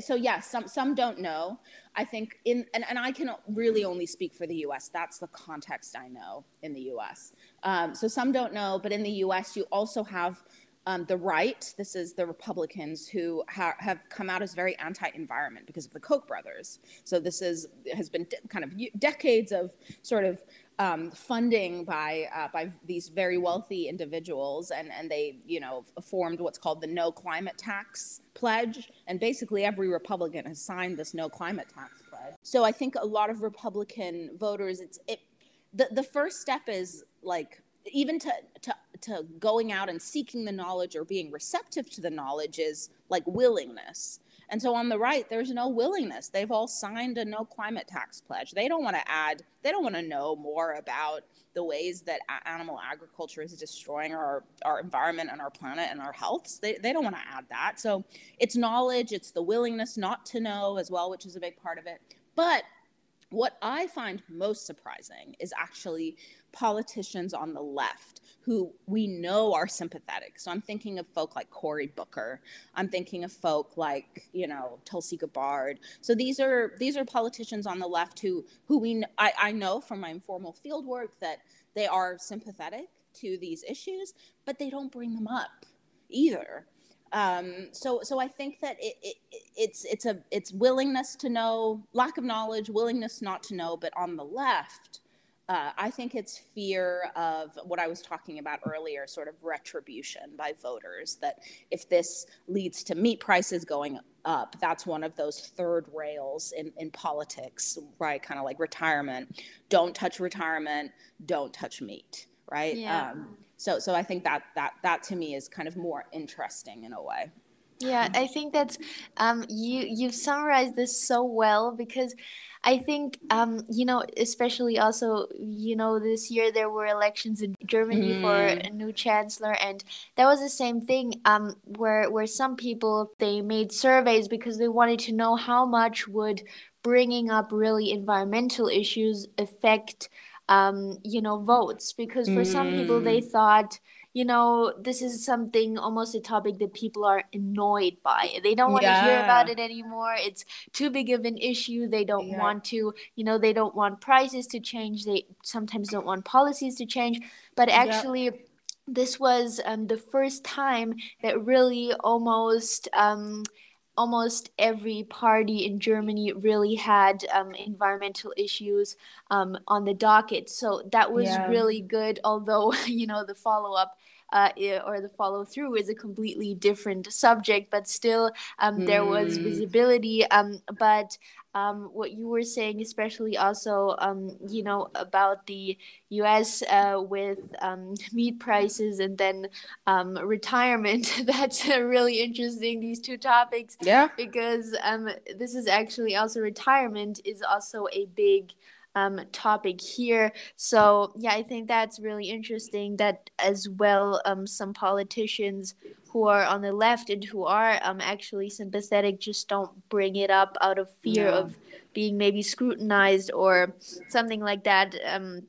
so yes, yeah, some some don't know. I think in and, and I can really only speak for the U.S. That's the context I know in the U.S. Um, so some don't know, but in the U.S. you also have um, the right, this is the Republicans who ha- have come out as very anti-environment because of the Koch brothers. So this is has been de- kind of decades of sort of um, funding by uh, by these very wealthy individuals, and and they you know formed what's called the No Climate Tax pledge, and basically every Republican has signed this No Climate Tax pledge. So I think a lot of Republican voters, it's it. The the first step is like even to to to going out and seeking the knowledge or being receptive to the knowledge is like willingness And so on the right, there's no willingness. They've all signed a no climate tax pledge. They don't want to add, they don't want to know more about the ways that animal agriculture is destroying our, our environment and our planet and our health. They, they don't want to add that. So it's knowledge, it's the willingness not to know as well, which is a big part of it. But what I find most surprising is actually politicians on the left who we know are sympathetic. So I'm thinking of folk like Cory Booker. I'm thinking of folk like, you know, Tulsi Gabbard. So these are these are politicians on the left who who we I, I know from my informal field work that they are sympathetic to these issues, but they don't bring them up either. Um, so so I think that it, it it's it's a it's willingness to know, lack of knowledge, willingness not to know, but on the left uh, I think it's fear of what I was talking about earlier, sort of retribution by voters. That if this leads to meat prices going up, that's one of those third rails in, in politics, right? Kind of like retirement. Don't touch retirement, don't touch meat, right? Yeah. Um, so, so I think that that that to me is kind of more interesting in a way. Yeah, I think that's um, you you've summarized this so well because I think, um, you know, especially also, you know, this year there were elections in Germany mm. for a new chancellor, and that was the same thing. Um, where where some people they made surveys because they wanted to know how much would bringing up really environmental issues affect, um, you know, votes. Because for mm. some people they mm. thought you know, this is something almost a topic that people are annoyed by. They don't want yeah. to hear about it anymore. It's too big of an issue. They don't yeah. want to, you know, they don't want prices to change. They sometimes don't want policies to change. But actually, yeah. this was um, the first time that really almost. Um, almost every party in Germany really had um, environmental issues um, on the docket. So that was yeah. really good, although, you know, the follow up. Uh, or the follow through is a completely different subject, but still um, mm. there was hmm. visibility. Um, but um, what you were saying, especially also, um, you know, about the U.S. Uh, with um, meat prices and then um, retirement. That's really interesting. These two topics. Yeah. Because um, this is actually also retirement is also a big um, topic here. So yeah, I think that's really interesting. That as well, um, some politicians who are on the left and who are um, actually sympathetic just don't bring it up out of fear no. of being maybe scrutinized or something like that. Um,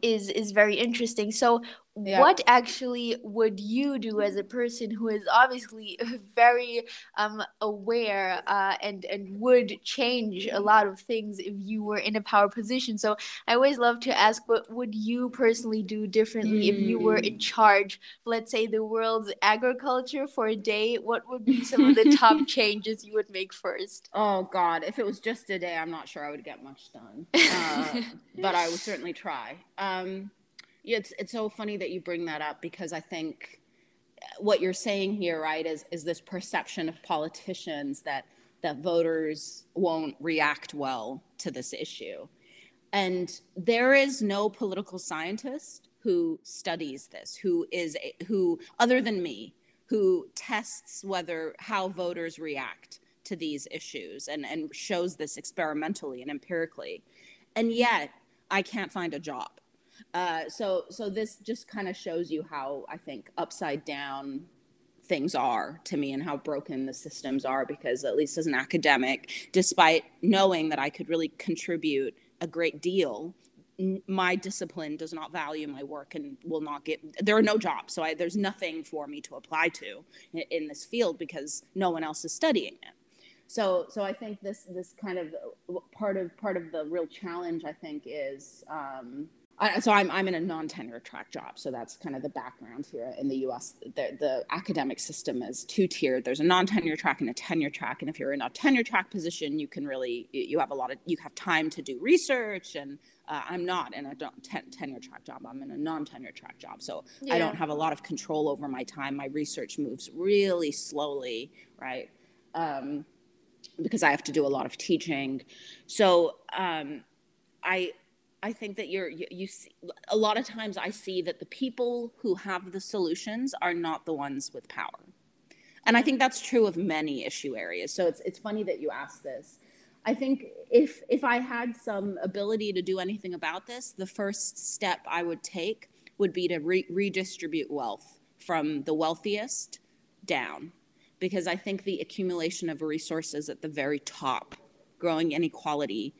is is very interesting. So yeah. what actually would you do as a person who is obviously very um, aware uh, and and would change a lot of things if you were in a power position so i always love to ask what would you personally do differently mm. if you were in mm. charge let's say the world's agriculture for a day what would be some of the top changes you would make first oh god if it was just a day i'm not sure i would get much done uh, but i would certainly try um, it's it's so funny that you bring that up because I think uh, what you're saying here, right, is is this perception of politicians that that voters won't react well to this issue. And there is no political scientist who studies this, who is a, who other than me, who tests whether how voters react to these issues and, and shows this experimentally and empirically. And yet I can't find a job uh, so so this just kind of shows you how I think upside down things are to me and how broken the systems are because at least as an academic despite knowing that I could really contribute a great deal my discipline does not value my work and will not get there are no jobs. So I, there's nothing for me to apply to in, in, this field because no one else is studying it. So so i think this this kind of part of part of the real challenge i think is um, so I'm, I'm in a non-tenure track job so that's kind of the background here in the us the, the academic system is two-tiered. There's a non-tenure track and a tenure track and if you're in a tenure track position you can really you have a lot of you have time to do research and uh, i'm not in a ten, tenure track job. I'm in a non-tenure track job so yeah. i don't have a lot of control over my time. My research moves really slowly right? Um, because i have to do a lot of teaching. So um, i I think that you're you, you see, a lot of times I see that the people who have the solutions are not the ones with power. And I think that's true of many issue areas. So it's it's funny that you asked this. I think if if I had some ability to do anything about this, the first step I would take would be to re- redistribute wealth from the wealthiest down because I think the accumulation of resources at the very top, growing inequality,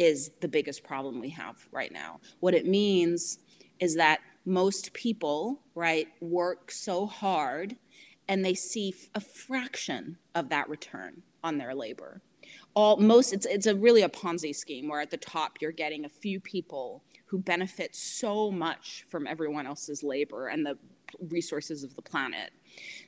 is the biggest problem we have right now. What it means is that most people, right, work so hard and they see a fraction of that return on their labor. All most it's it's a really a Ponzi scheme where at the top you're getting a few people who benefit so much from everyone else's labor and the resources of the planet.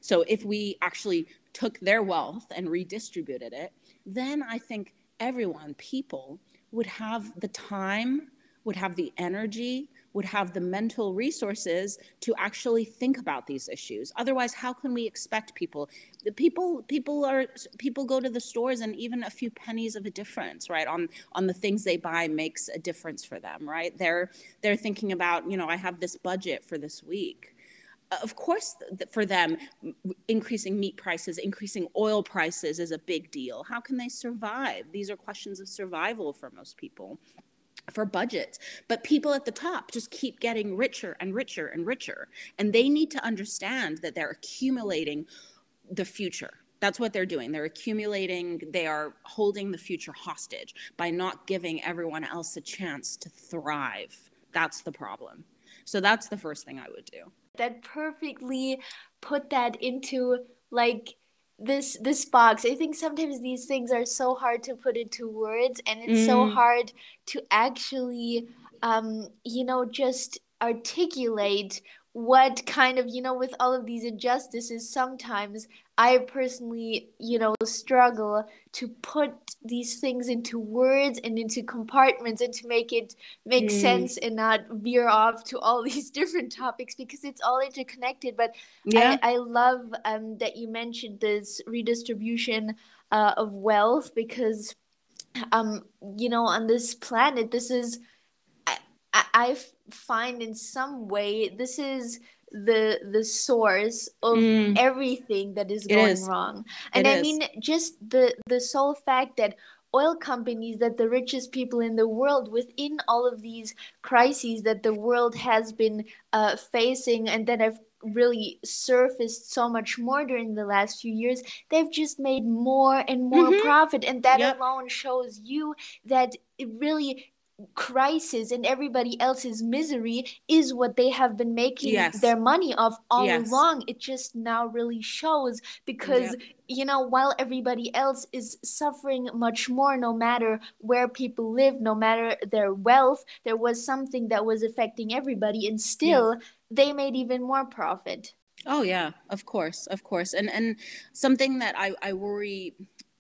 So if we actually took their wealth and redistributed it, then I think everyone, people, would have the time, would have the energy, would have the mental resources to actually think about these issues. Otherwise how can we expect people? The people people are people go to the stores and even a few pennies of a difference right on on the things they buy makes a difference for them right? They're they're thinking about you know i have this budget for this week of course for them increasing meat prices increasing oil prices is a big deal. How can they survive? These are questions of survival for most people for budgets. But people at the top just keep getting richer and richer and richer and they need to understand that they're accumulating the future. That's what they're doing. They're accumulating they are holding the future hostage by not giving everyone else a chance to thrive. That's the problem. So that's the first thing i would do that perfectly put that into like this this box i think sometimes these things are so hard to put into words and it's mm. so hard to actually um you know just articulate what kind of you know with all of these injustices sometimes i personally you know struggle to put these things into words and into compartments and to make it make mm. sense and not veer off to all these different topics because it's all interconnected but yeah. I, I love um, that you mentioned this redistribution uh, of wealth because um you know on this planet this is I find in some way this is the the source of mm. everything that is going is. wrong and it i is. mean just the the sole fact that oil companies that the richest people in the world within all of these crises that the world has been uh, facing and that have really surfaced so much more during the last few years they've just made more and more mm-hmm. profit and that yep. alone shows you that it really crisis and everybody else's misery is what they have been making yes. their money off all yes. along. It just now really shows because you know while everybody else is suffering much more no matter where people live no matter their wealth there was something that was affecting everybody and still yeah. they made even more profit. Oh yeah. Of course. Of course. And and something that i i worry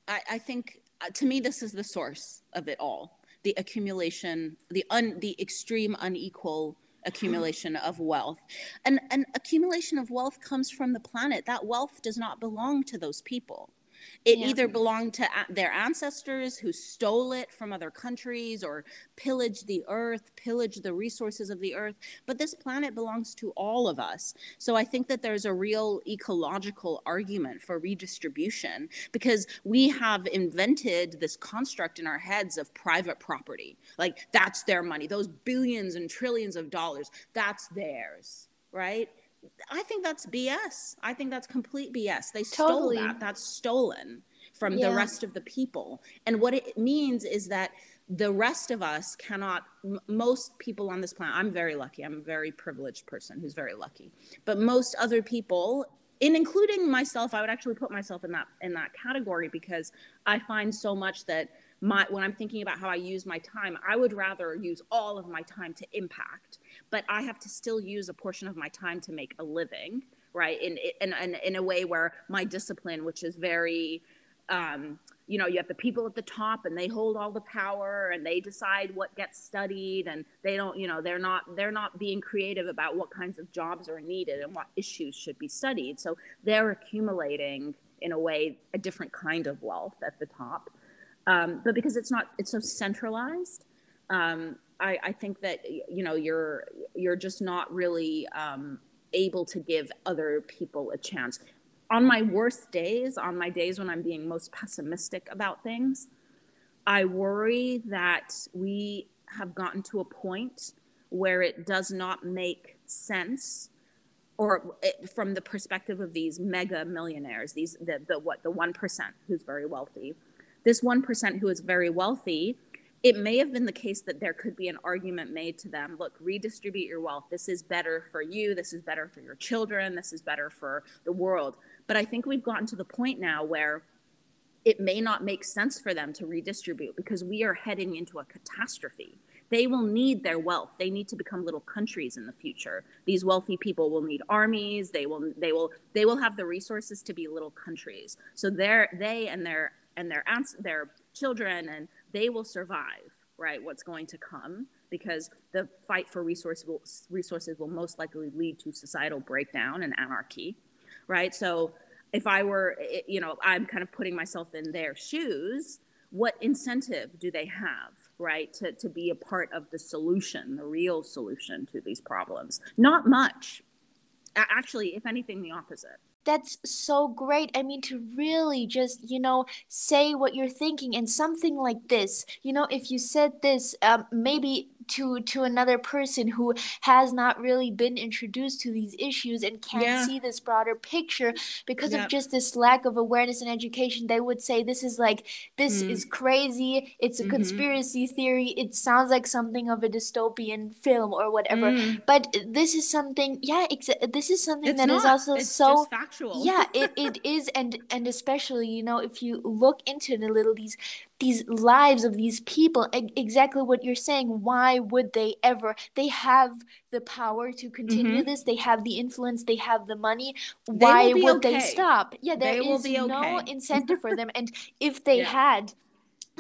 i i think uh, to me this is the source of it all the accumulation, the un, the extreme unequal accumulation of wealth. And an accumulation of wealth comes from the planet. That wealth does not belong to those people. It yeah. either belonged to their ancestors who stole it from other countries or pillaged the earth, pillaged the resources of the earth. But this planet belongs to all of us. So I think that there's a real ecological argument for redistribution because we have invented this construct in our heads of private property. Like that's their money, those billions and trillions of dollars, that's theirs, right? I think that's BS. I think that's complete BS. They totally. stole that. That's stolen from yeah. the rest of the people. And what it means is that the rest of us cannot m- most people on this planet i'm very lucky i'm a very privileged person who's very lucky but most other people in including myself i would actually put myself in that in that category because i find so much that my when i'm thinking about how i use my time i would rather use all of my time to impact but I have to still use a portion of my time to make a living, right? In in in, in a way where my discipline, which is very um, you know, you have the people at the top and they hold all the power and they decide what gets studied and they don't, you know, they're not they're not being creative about what kinds of jobs are needed and what issues should be studied. So they're accumulating in a way a different kind of wealth at the top. Um, but because it's not it's so centralized, um, I, I think that you know you're you're just not really um, able to give other people a chance. on my worst days, on my days when I'm being most pessimistic about things, I worry that we have gotten to a point where it does not make sense or it, from the perspective of these mega millionaires these the, the what the 1% who's very wealthy this 1% who is very wealthy it may have been the case that there could be an argument made to them look redistribute your wealth. This is better for you. This is better for your children. This is better for the world. But i think we've gotten to the point now where it may not make sense for them to redistribute because we are heading into a catastrophe. They will need their wealth. They need to become little countries in the future. These wealthy people will need armies. They will they will they will have the resources to be little countries. So they're they and their and their aunts their children and they will survive right what's going to come because the fight for resources will, resources will most likely lead to societal breakdown and anarchy right? So if i were eh, you know i'm kind of putting myself in their shoes what incentive do they have right to, to be a part of the solution the real solution to these problems? Not much. Actually if anything the opposite that's so great. I mean, to really just, you know, say what you're thinking and something like this, you know, if you said this, um, maybe to to another person who has not really been introduced to these issues and can't yeah. see this broader picture because yep. of just this lack of awareness and education they would say this is like this mm. is crazy it's a mm-hmm. conspiracy theory it sounds like something of a dystopian film or whatever mm. but this is something yeah exa- this is something it's that not. is also it's so factual yeah it, it is and and especially you know if you look into it a little these these lives of these people exactly what you're saying why would they ever they have the power to continue mm-hmm. this they have the influence they have the money why would okay. they stop yeah there they is okay. no incentive for them and if they yeah. had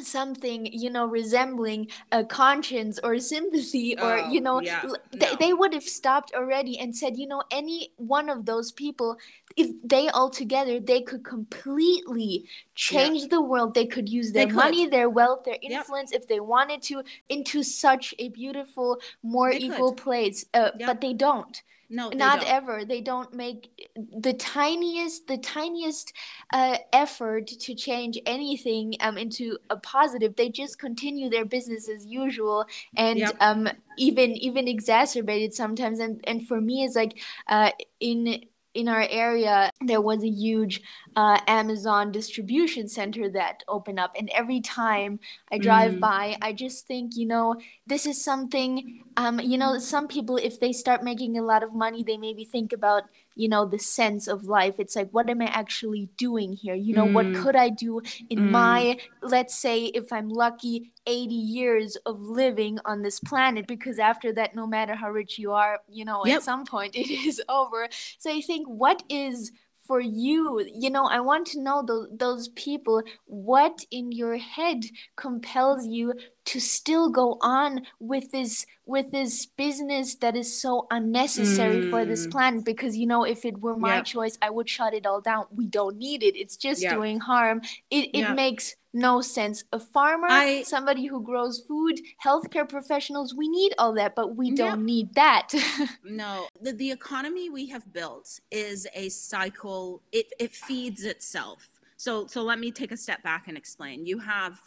something you know resembling a conscience or sympathy or oh, you know yeah. th- no. they would have stopped already and said you know any one of those people if they all together they could completely change yeah. the world they could use their money their wealth their influence yep. if they wanted to into such a beautiful more they equal could. place uh, yep. but they don't no, not don't. ever. They don't make the tiniest, the tiniest uh, effort to change anything um, into a positive. They just continue their business as usual, and yep. um, even even exacerbated sometimes. And and for me, it's like uh, in in our area there was a huge uh, amazon distribution center that open up and every time i drive mm. by i just think you know this is something um, you know some people if they start making a lot of money they maybe think about you know the sense of life it's like what am i actually doing here you know mm. what could i do in mm. my let's say if i'm lucky 80 years of living on this planet because after that no matter how rich you are you know yep. at some point it is over so i think what is for you you know i want to know those, those people what in your head compels you to still go on with this with this business that is so unnecessary mm. for this mm. planet because you know if it were my yep. choice i would shut it all down we don't need it it's just yep. doing harm it, it yep. makes no sense. A farmer I, somebody who grows food healthcare professionals we need all that but we don't need that. No the, the economy we have built is a cycle. It, it feeds itself. So so let me take a step back and explain. You have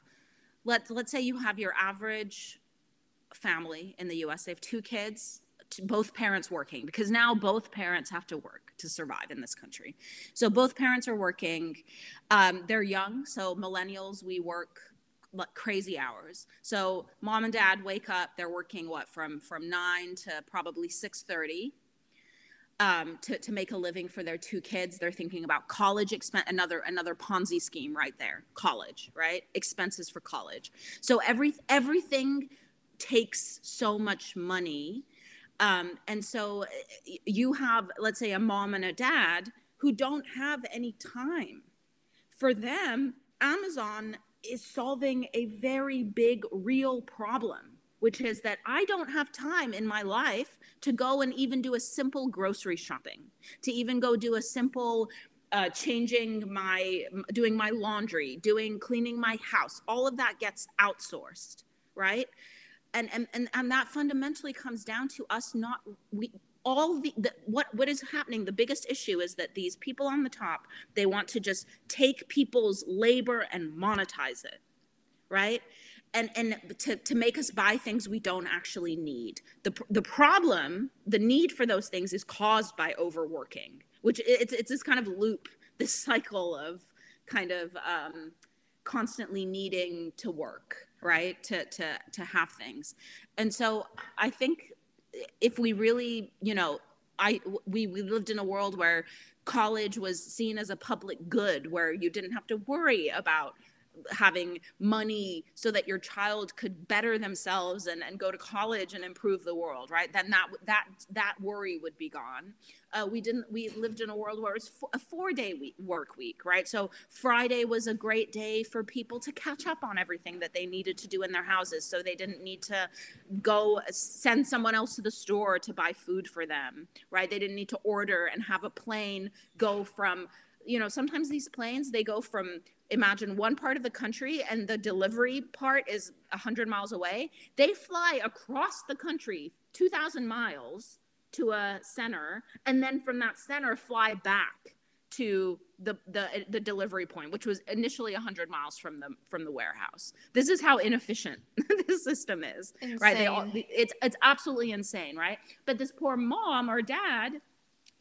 let let's say you have your average family in the US. They have two kids, both parents working because now both parents have to work to survive in this country. So both parents are working. Um, they're young, so millennials we work like crazy hours. So mom and dad wake up. They're working what from from nine to probably six thirty um, to, to make a living for their two kids. They're thinking about college expense, another another Ponzi scheme right there. College, right? Expenses for college. So every everything takes so much money, um, and so you have, let's say, a mom and a dad who don't have any time. For them, Amazon is solving a very big, real problem which is that I don't have time in my life to go and even do a simple grocery shopping, to even go do a simple uh, changing my, doing my laundry, doing cleaning my house. All of that gets outsourced, right? And, and, and, and that fundamentally comes down to us not, we, all the, the what what is happening? The biggest issue is that these people on the top they want to just take people's labor and monetize it right? And and to, to make us buy things we don't actually need. The the problem the need for those things is caused by overworking which it's it's this kind of loop this cycle of kind of um, constantly needing to work right? To to to have things. And so i think if we really you know i we we lived in a world where college was seen as a public good where you didn't have to worry about having money so that your child could better themselves and, and go to college and improve the world right? Then that that that worry would be gone. Uh, we didn't we lived in a world where it was a four day week, work week right? So friday was a great day for people to catch up on everything that they needed to do in their houses so they didn't need to go send someone else to the store to buy food for them right? They didn't need to order and have a plane go from you know sometimes these planes they go from imagine one part of the country and the delivery part is 100 miles away. They fly across the country 2000 miles to a center and then from that center fly back to the the the delivery point which was initially 100 miles from the from the warehouse. This is how inefficient this system is insane. right? They all it's it's absolutely insane right? But this poor mom or dad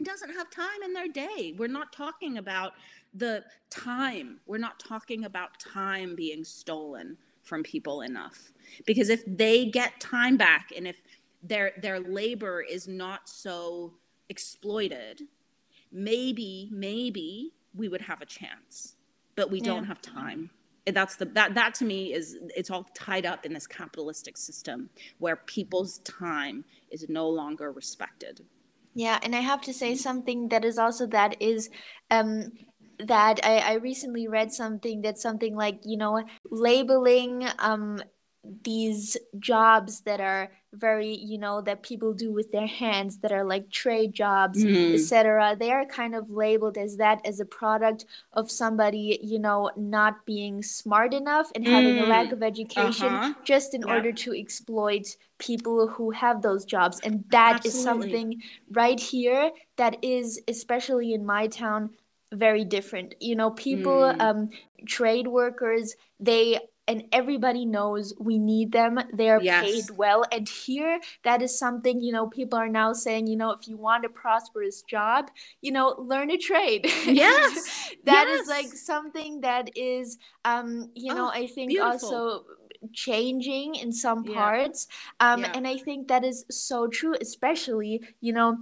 doesn't have time in their day. We're not talking about the time. We're not talking about time being stolen from people enough. Because if they get time back and if their their labor is not so exploited maybe maybe we would have a chance but we don't have time. That's the that that to me is it's all tied up in this capitalistic system where people's time is no longer respected yeah and i have to say something that is also that is um that I, I recently read something that's something like you know labeling um these jobs that are very you know that people do with their hands that are like trade jobs mm-hmm. etc they are kind of labeled as that as a product of somebody you know not being smart enough and having mm. a lack of education uh-huh. just in order to exploit people who have those jobs and that Absolutely. is something right here that is especially in my town very different you know people mm. um trade workers they and everybody knows we need them they're yes. paid well and here that is something you know people are now saying you know if you want a prosperous job you know learn a trade yes that yes. is like something that is um you oh, know i think beautiful. also changing in some parts yeah. um yeah. and i think that is so true especially you know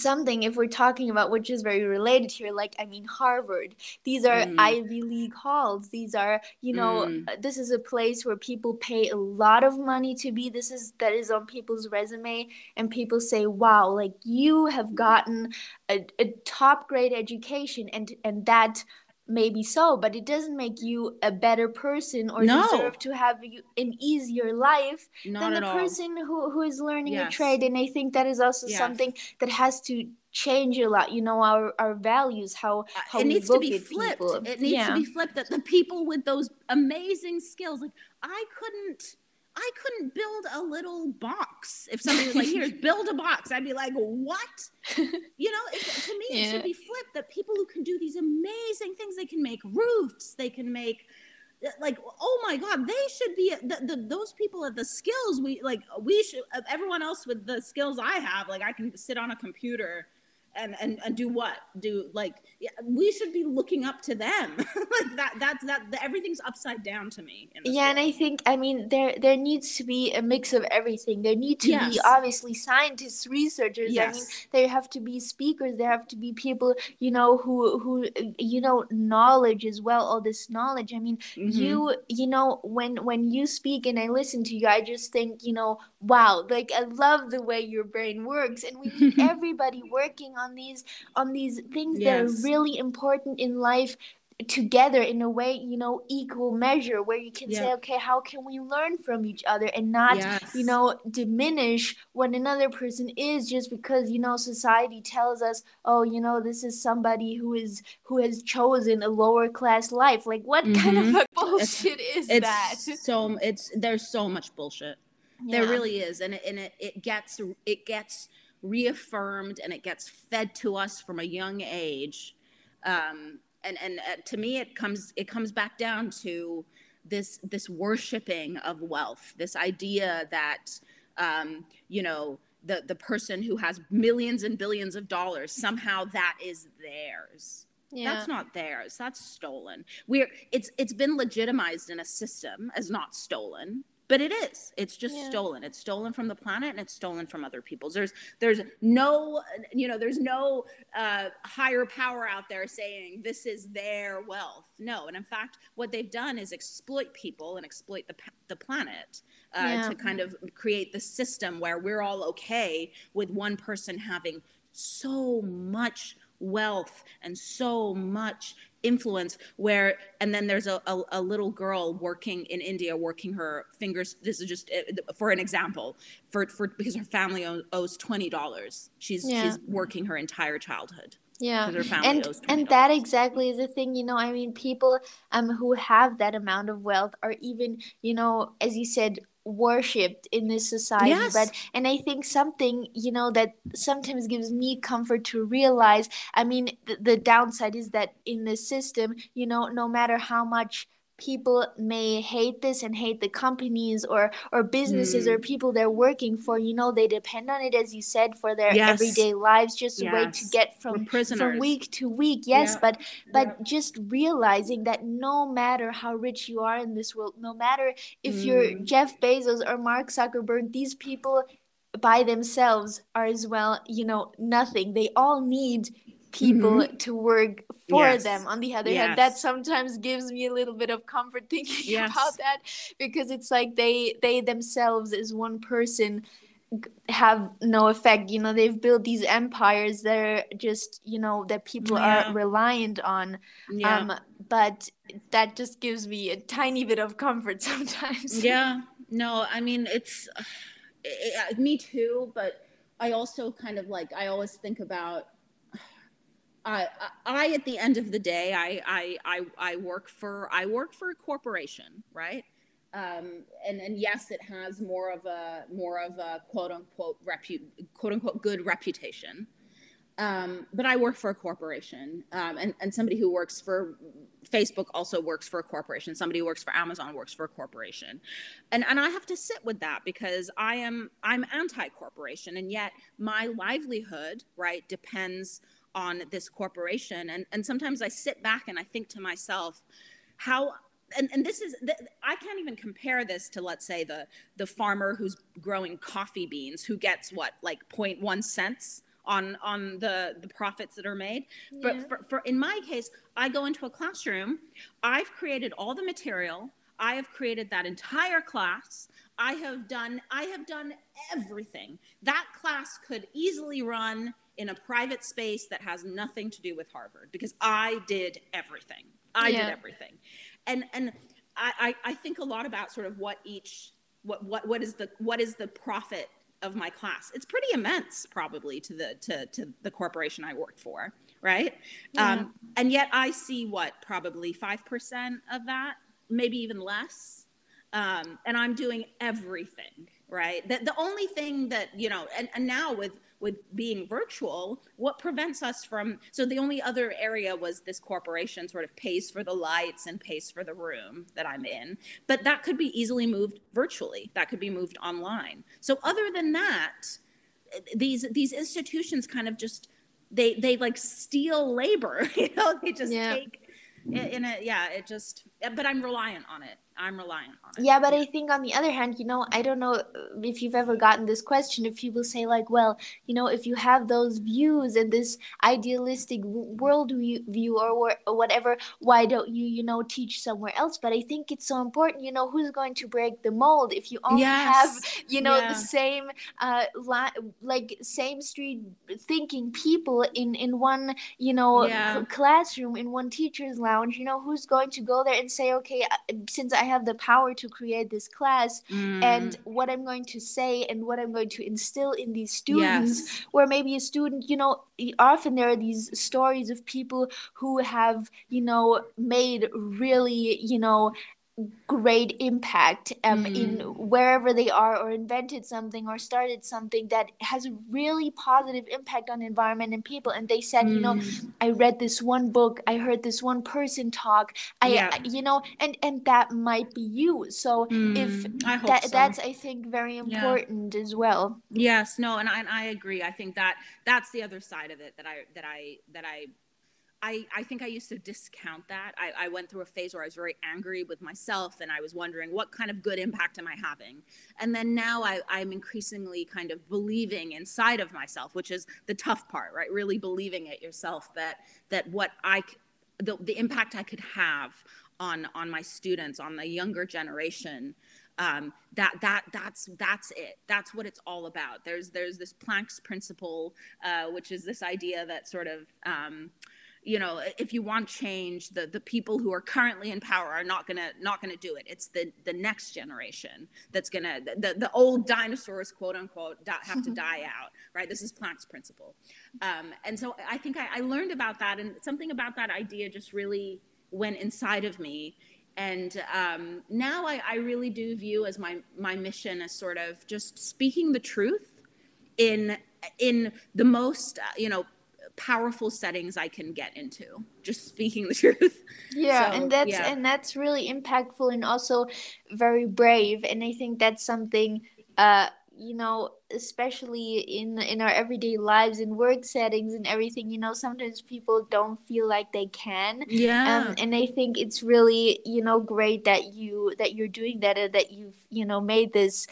something if we're talking about which is very related here like i mean harvard these are mm. ivy league halls these are you know mm. Uh, this is a place where people pay a lot of money to be this is that is on people's resume and people say wow like you have gotten a, a top grade education and and that maybe so but it doesn't make you a better person or no. deserve to have you an easier life Not than the person who, who is learning yes. a trade and i think that is also yes. something that has to change a lot you know our our values how uh, how it needs to be flipped people. it needs yeah. to be flipped that the people with those amazing skills like i couldn't I couldn't build a little box. If somebody was like, "Here, build a box," I'd be like, "What?" You know, it, to me, yeah. it should be flipped. That people who can do these amazing things, they can make roofs, they can make, uh, like, oh my God, they should be the, the those people have the skills. We like we should. Uh, everyone else with the skills I have, like, I can sit on a computer and and and do what do like we should be looking up to them like that that's that the, everything's upside down to me yeah world. and i think i mean there there needs to be a mix of everything there need to yes. be obviously scientists researchers yes. i mean there have to be speakers there have to be people you know who who you know knowledge as well all this knowledge i mean mm-hmm. you you know when when you speak and i listen to you i just think you know wow like i love the way your brain works and we need everybody working on these on these things yes. that are really important in life together in a way you know equal measure where you can yeah. say okay how can we learn from each other and not yes. you know diminish what another person is just because you know society tells us oh you know this is somebody who is who has chosen a lower class life like what mm-hmm. kind of mm-hmm. bullshit it's, is it's that so it's there's so much bullshit yeah. there really is and it, and it, it gets it gets reaffirmed and it gets fed to us from a young age um, and and uh, to me it comes it comes back down to this this worshiping of wealth this idea that um, you know the the person who has millions and billions of dollars somehow that is theirs. Yeah. that's not theirs. That's stolen. We're it's it's been legitimized in a system as not stolen but it is. It's just yeah. stolen. It's stolen from the planet and it's stolen from other people's there's there's no you know there's no uh, higher power out there saying this is their wealth. No. And in fact what they've done is exploit people and exploit the, the planet uh, yeah. to kind of create the system where we're all okay with one person having so much wealth and so much influence where and then there's a, a, a, little girl working in india working her fingers this is just uh, for an example for, for because her family owes $20 she's yeah. she's working her entire childhood. Yeah. And and that exactly is the thing you know i mean people um who have that amount of wealth are even you know as you said worshipped in this society yes. but and i think something you know that sometimes gives me comfort to realize i mean th- the downside is that in the system you know no matter how much people may hate this and hate the companies or or businesses mm. or people they're working for you know they depend on it as you said for their yes. everyday lives just yes. a way to get from from week to week yes yeah. but but yeah. just realizing that no matter how rich you are in this world no matter if mm. you're Jeff Bezos or Mark Zuckerberg these people by themselves are as well you know nothing they all need people mm-hmm. to work for yes. them on the other yes. hand that sometimes gives me a little bit of comfort thinking yes. about that because it's like they they themselves as one person have no effect you know they've built these empires that are just you know that people yeah. are reliant on yeah. um but that just gives me a tiny bit of comfort sometimes yeah no i mean it's it, me too but i also kind of like i always think about I, at the end of the day, I, I, I, I work for, I work for a corporation, right? Um, and, and yes, it has more of a, more of a quote unquote repu, quote unquote good reputation. Um, but I work for a corporation, um, and, and somebody who works for Facebook also works for a corporation. Somebody who works for Amazon works for a corporation, and and I have to sit with that because I am I'm anti-corporation, and yet my livelihood right depends on this corporation. And and sometimes i sit back and i think to myself how and, and this is i can't even compare this to let's say the the farmer who's growing coffee beans who gets what like 0.1 cents on on the the profits that are made. Yeah. but for, for in my case i go into a classroom i've created all the material i have created that entire class i have done i have done everything. That class could easily run in a private space that has nothing to do with Harvard because I did everything. I yeah. did everything. And and I, I, I think a lot about sort of what each what what what is the what is the profit of my class it's pretty immense probably to the to, to the corporation i work for right yeah. um, and yet i see what probably 5% of that maybe even less um, and i'm doing everything right the, the only thing that you know and, and now with with being virtual, what prevents us from? So the only other area was this corporation sort of pays for the lights and pays for the room that I'm in, but that could be easily moved virtually. That could be moved online. So other than that, these these institutions kind of just they they like steal labor. You know, they just yeah. take in a yeah. It just but I'm reliant on it I'm relying on it. Yeah, but I think on the other hand, you know, I don't know if you've ever gotten this question. If people say like, well, you know, if you have those views and this idealistic world view or, or whatever, why don't you, you know, teach somewhere else? But I think it's so important. You know, who's going to break the mold if you only yes. have, you know, yeah. the same, uh, la- like same street thinking people in in one, you know, yeah. c- classroom in one teacher's lounge. You know, who's going to go there and say, okay, uh, since I I have the power to create this class mm. and what I'm going to say and what I'm going to instill in these students. Yes. Where maybe a student, you know, often there are these stories of people who have, you know, made really, you know, great impact um, mm. in wherever they are or invented something or started something that has a really positive impact on environment and people and they said mm. you know mm. i read this one book i heard this one person talk i yeah. you know and and that might be you so mm. if that, so. that's i think very important yeah. as well yes no and I, and I agree i think that that's the other side of it that i that i that i I, I think I used to discount that. I, I went through a phase where I was very angry with myself and I was wondering what kind of good impact am I having? And then now I, I'm increasingly kind of believing inside of myself, which is the tough part, right? Really believing it yourself that that what I the, the impact I could have on on my students, on the younger generation, um, that that that's that's it that's what it's all about there's there's this planck's principle uh, which is this idea that sort of um, you know if you want change the the people who are currently in power are not gonna not gonna do it. It's the the next generation that's gonna the, the old dinosaurs quote unquote have to die out right? This is planck's principle. Um, and so i think I, I learned about that and something about that idea just really went inside of me. And um, now I, I really do view as my my mission as sort of just speaking the truth in in the most uh, you know powerful settings I can get into. Just speaking the truth. Yeah, so, and that's yeah. and that's really impactful and also very brave. And I think that's something uh you know especially in in our everyday lives in work settings and everything you know sometimes people don't feel like they can yeah um, and i think it's really you know great that you that you're doing that and that you've you know made this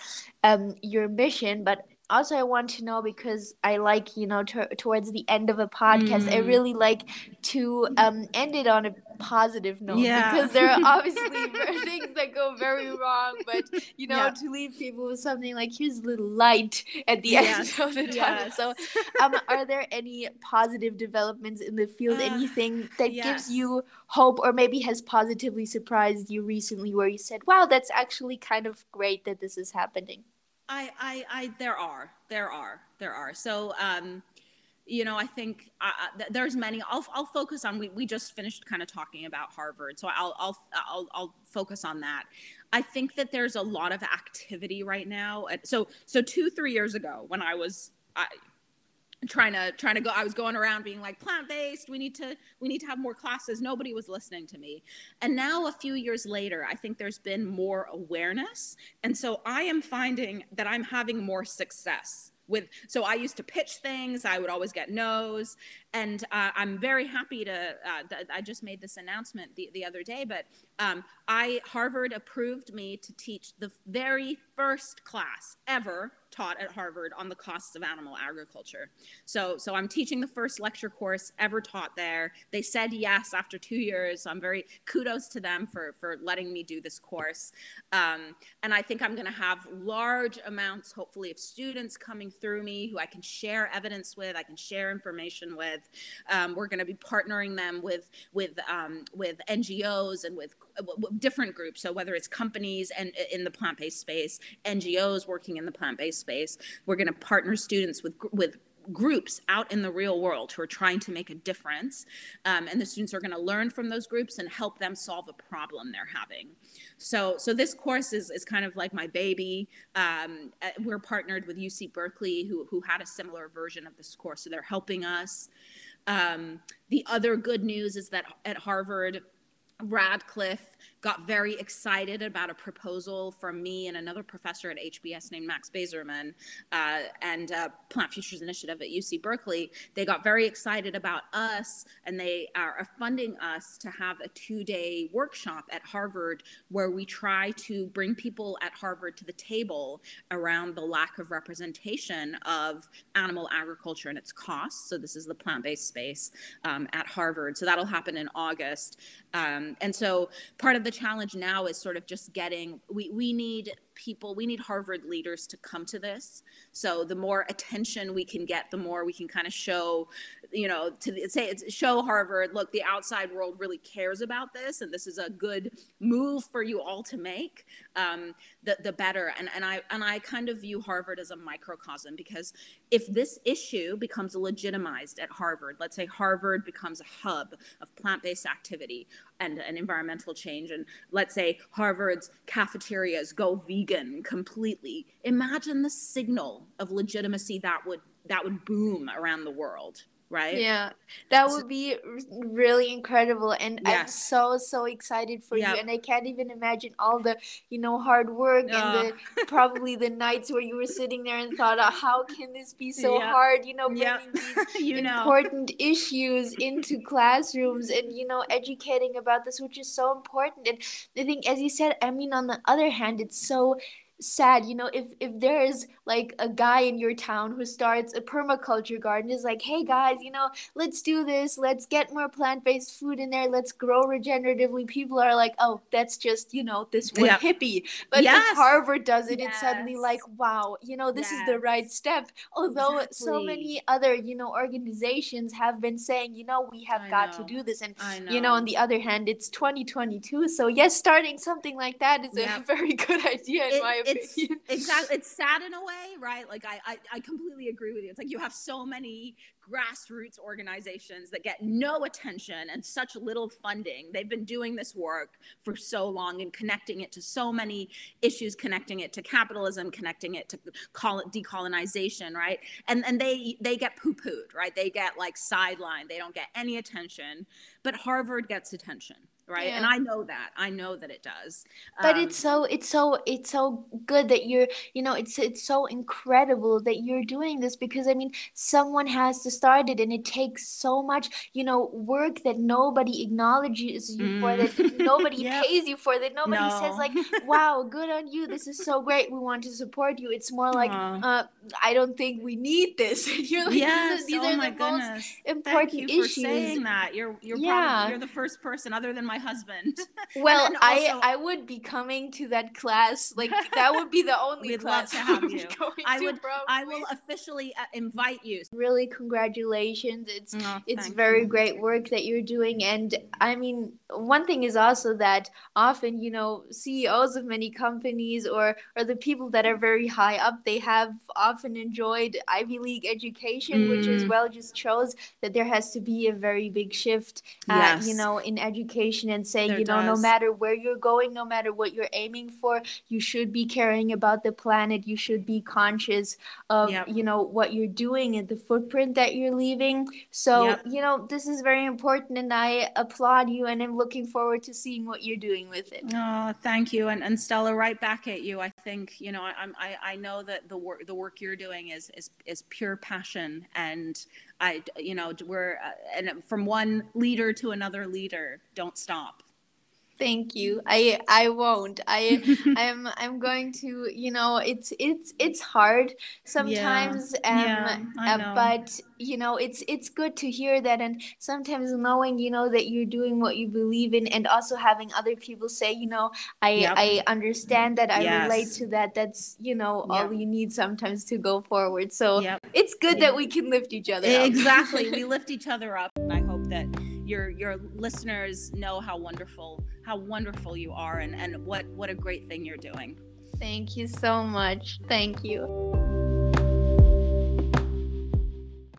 um your mission but also i want to know because i like you know t- towards the end of a podcast mm. i really like to um end it on a positive note yeah. because there are obviously things that go very wrong but you know yeah. to leave people with something like here's a little light at the yes. end of the tunnel yes. so um are there any positive developments in the field uh, anything that yes. gives you hope or maybe has positively surprised you recently where you said wow that's actually kind of great that this is happening I, I, I, there are, there are, there are. So, um, you know, I think uh, uh there's many. I'll, I'll focus on. We, we just finished kind of talking about Harvard, so I'll, I'll, I'll, I'll focus on that. I think that there's a lot of activity right now. So, so two, three years ago, when I was, I, trying to trying to go i was going around being like plant based we need to we need to have more classes. Nobody was listening to me. And now a few years later i think there's been more awareness. And so i am finding that i'm having more success with so i used to pitch things i would always get no's. And uh, i'm very happy to uh, th- i just made this announcement the, the other day but um, i harvard approved me to teach the very first class ever taught at Harvard on the costs of animal agriculture. So, so I'm teaching the first lecture course ever taught there. They said yes after two years. So I'm very kudos to them for, for letting me do this course. Um, and I think I'm going to have large amounts, hopefully, of students coming through me who I can share evidence with, I can share information with. Um, we're going to be partnering them with with um, with NGOs and with different groups. So whether it's companies and in the plant-based space, NGOs working in the plant-based space, we're going to partner students with with groups out in the real world who are trying to make a difference. Um, and the students are going to learn from those groups and help them solve a problem they're having. So, so this course is, is kind of like my baby. Um, uh, we're partnered with UC Berkeley, who, who had a similar version of this course. So they're helping us. Um, the other good news is that at Harvard, Radcliffe got very excited about a proposal from me and another professor at HBS named Max Bazerman uh, and uh, Plant Futures Initiative at UC Berkeley. They got very excited about us and they are funding us to have a two day workshop at Harvard where we try to bring people at Harvard to the table around the lack of representation of animal agriculture and its costs. So, this is the plant based space um, at Harvard. So, that'll happen in August. Um, and so, part of the the challenge now is sort of just getting we we need people we need harvard leaders to come to this. So the more attention we can get the more we can kind of show you know to say it's show harvard look the outside world really cares about this and this is a good move for you all to make. Um, the, the better. And, and I and I kind of view Harvard as a microcosm because if this issue becomes legitimized at Harvard, let's say Harvard becomes a hub of plant-based activity and, and environmental change, and let's say Harvard's cafeterias go vegan completely, imagine the signal of legitimacy that would that would boom around the world right? Yeah, that would be really incredible, and yes. I'm so so excited for yep. you. And I can't even imagine all the you know hard work uh. and the probably the nights where you were sitting there and thought, oh, how can this be so yep. hard? You know, bringing yep. these you important know. issues into classrooms and you know educating about this, which is so important. And I think, as you said, I mean, on the other hand, it's so sad you know if if there's like a guy in your town who starts a permaculture garden is like hey guys you know let's do this let's get more plant-based food in there let's grow regeneratively people are like oh that's just you know this one yep. hippie but yes. if harvard does it yes. it's suddenly like wow you know this yes. is the right step although exactly. so many other you know organizations have been saying you know we have I got know. to do this and know. you know on the other hand it's 2022 so yes starting something like that is yep. a very good idea in it, my opinion it's exactly it's sad in a way, right? Like I, I I completely agree with you. It's like you have so many grassroots organizations that get no attention and such little funding. They've been doing this work for so long and connecting it to so many issues, connecting it to capitalism, connecting it to call it decolonization, right? And and they they get poo-pooed, right? They get like sidelined. They don't get any attention. But Harvard gets attention right yeah. and i know that i know that it does but um, it's so it's so it's so good that you're you know it's it's so incredible that you're doing this because i mean someone has to start it and it takes so much you know work that nobody acknowledges you mm. for that nobody yep. pays you for that nobody no. says like wow good on you this is so great we want to support you it's more like uh, i don't think we need this you're like yes. these are, these oh are the goodness. most important Thank you issues for saying that you're you're yeah. probably you're the first person other than my husband. Well, I I would be coming to that class. Like that would be the only We'd class love to have you. I would. I will officially uh, invite you. Really, congratulations! It's oh, it's very you. great work that you're doing, and I mean, one thing is also that often, you know, CEOs of many companies or or the people that are very high up, they have often enjoyed Ivy League education, mm. which as well just shows that there has to be a very big shift, uh, yes. you know, in education and say, there you know, does. no matter where you're going, no matter what you're aiming for, you should be caring about the planet. You should be conscious of, yep. you know, what you're doing and the footprint that you're leaving. So, yep. you know, this is very important and I applaud you and I'm looking forward to seeing what you're doing with it. Oh, thank you. And, and Stella, right back at you. I think, you know, I, I, I know that the work, the work you're doing is, is, is pure passion and I, you know, we're, uh, and from one leader to another leader, don't stop. Thank you. I I won't. I I'm I'm going to. You know, it's it's it's hard sometimes. Yeah. Um, yeah, uh, but you know, it's it's good to hear that, and sometimes knowing you know that you're doing what you believe in, and also having other people say, you know, I yep. I understand that. I yes. relate to that. That's you know yep. all you need sometimes to go forward. So yep. it's good that we can lift each other. up. Exactly. we lift each other up, and I hope that your your listeners know how wonderful how wonderful you are and and what what a great thing you're doing. Thank you so much. Thank you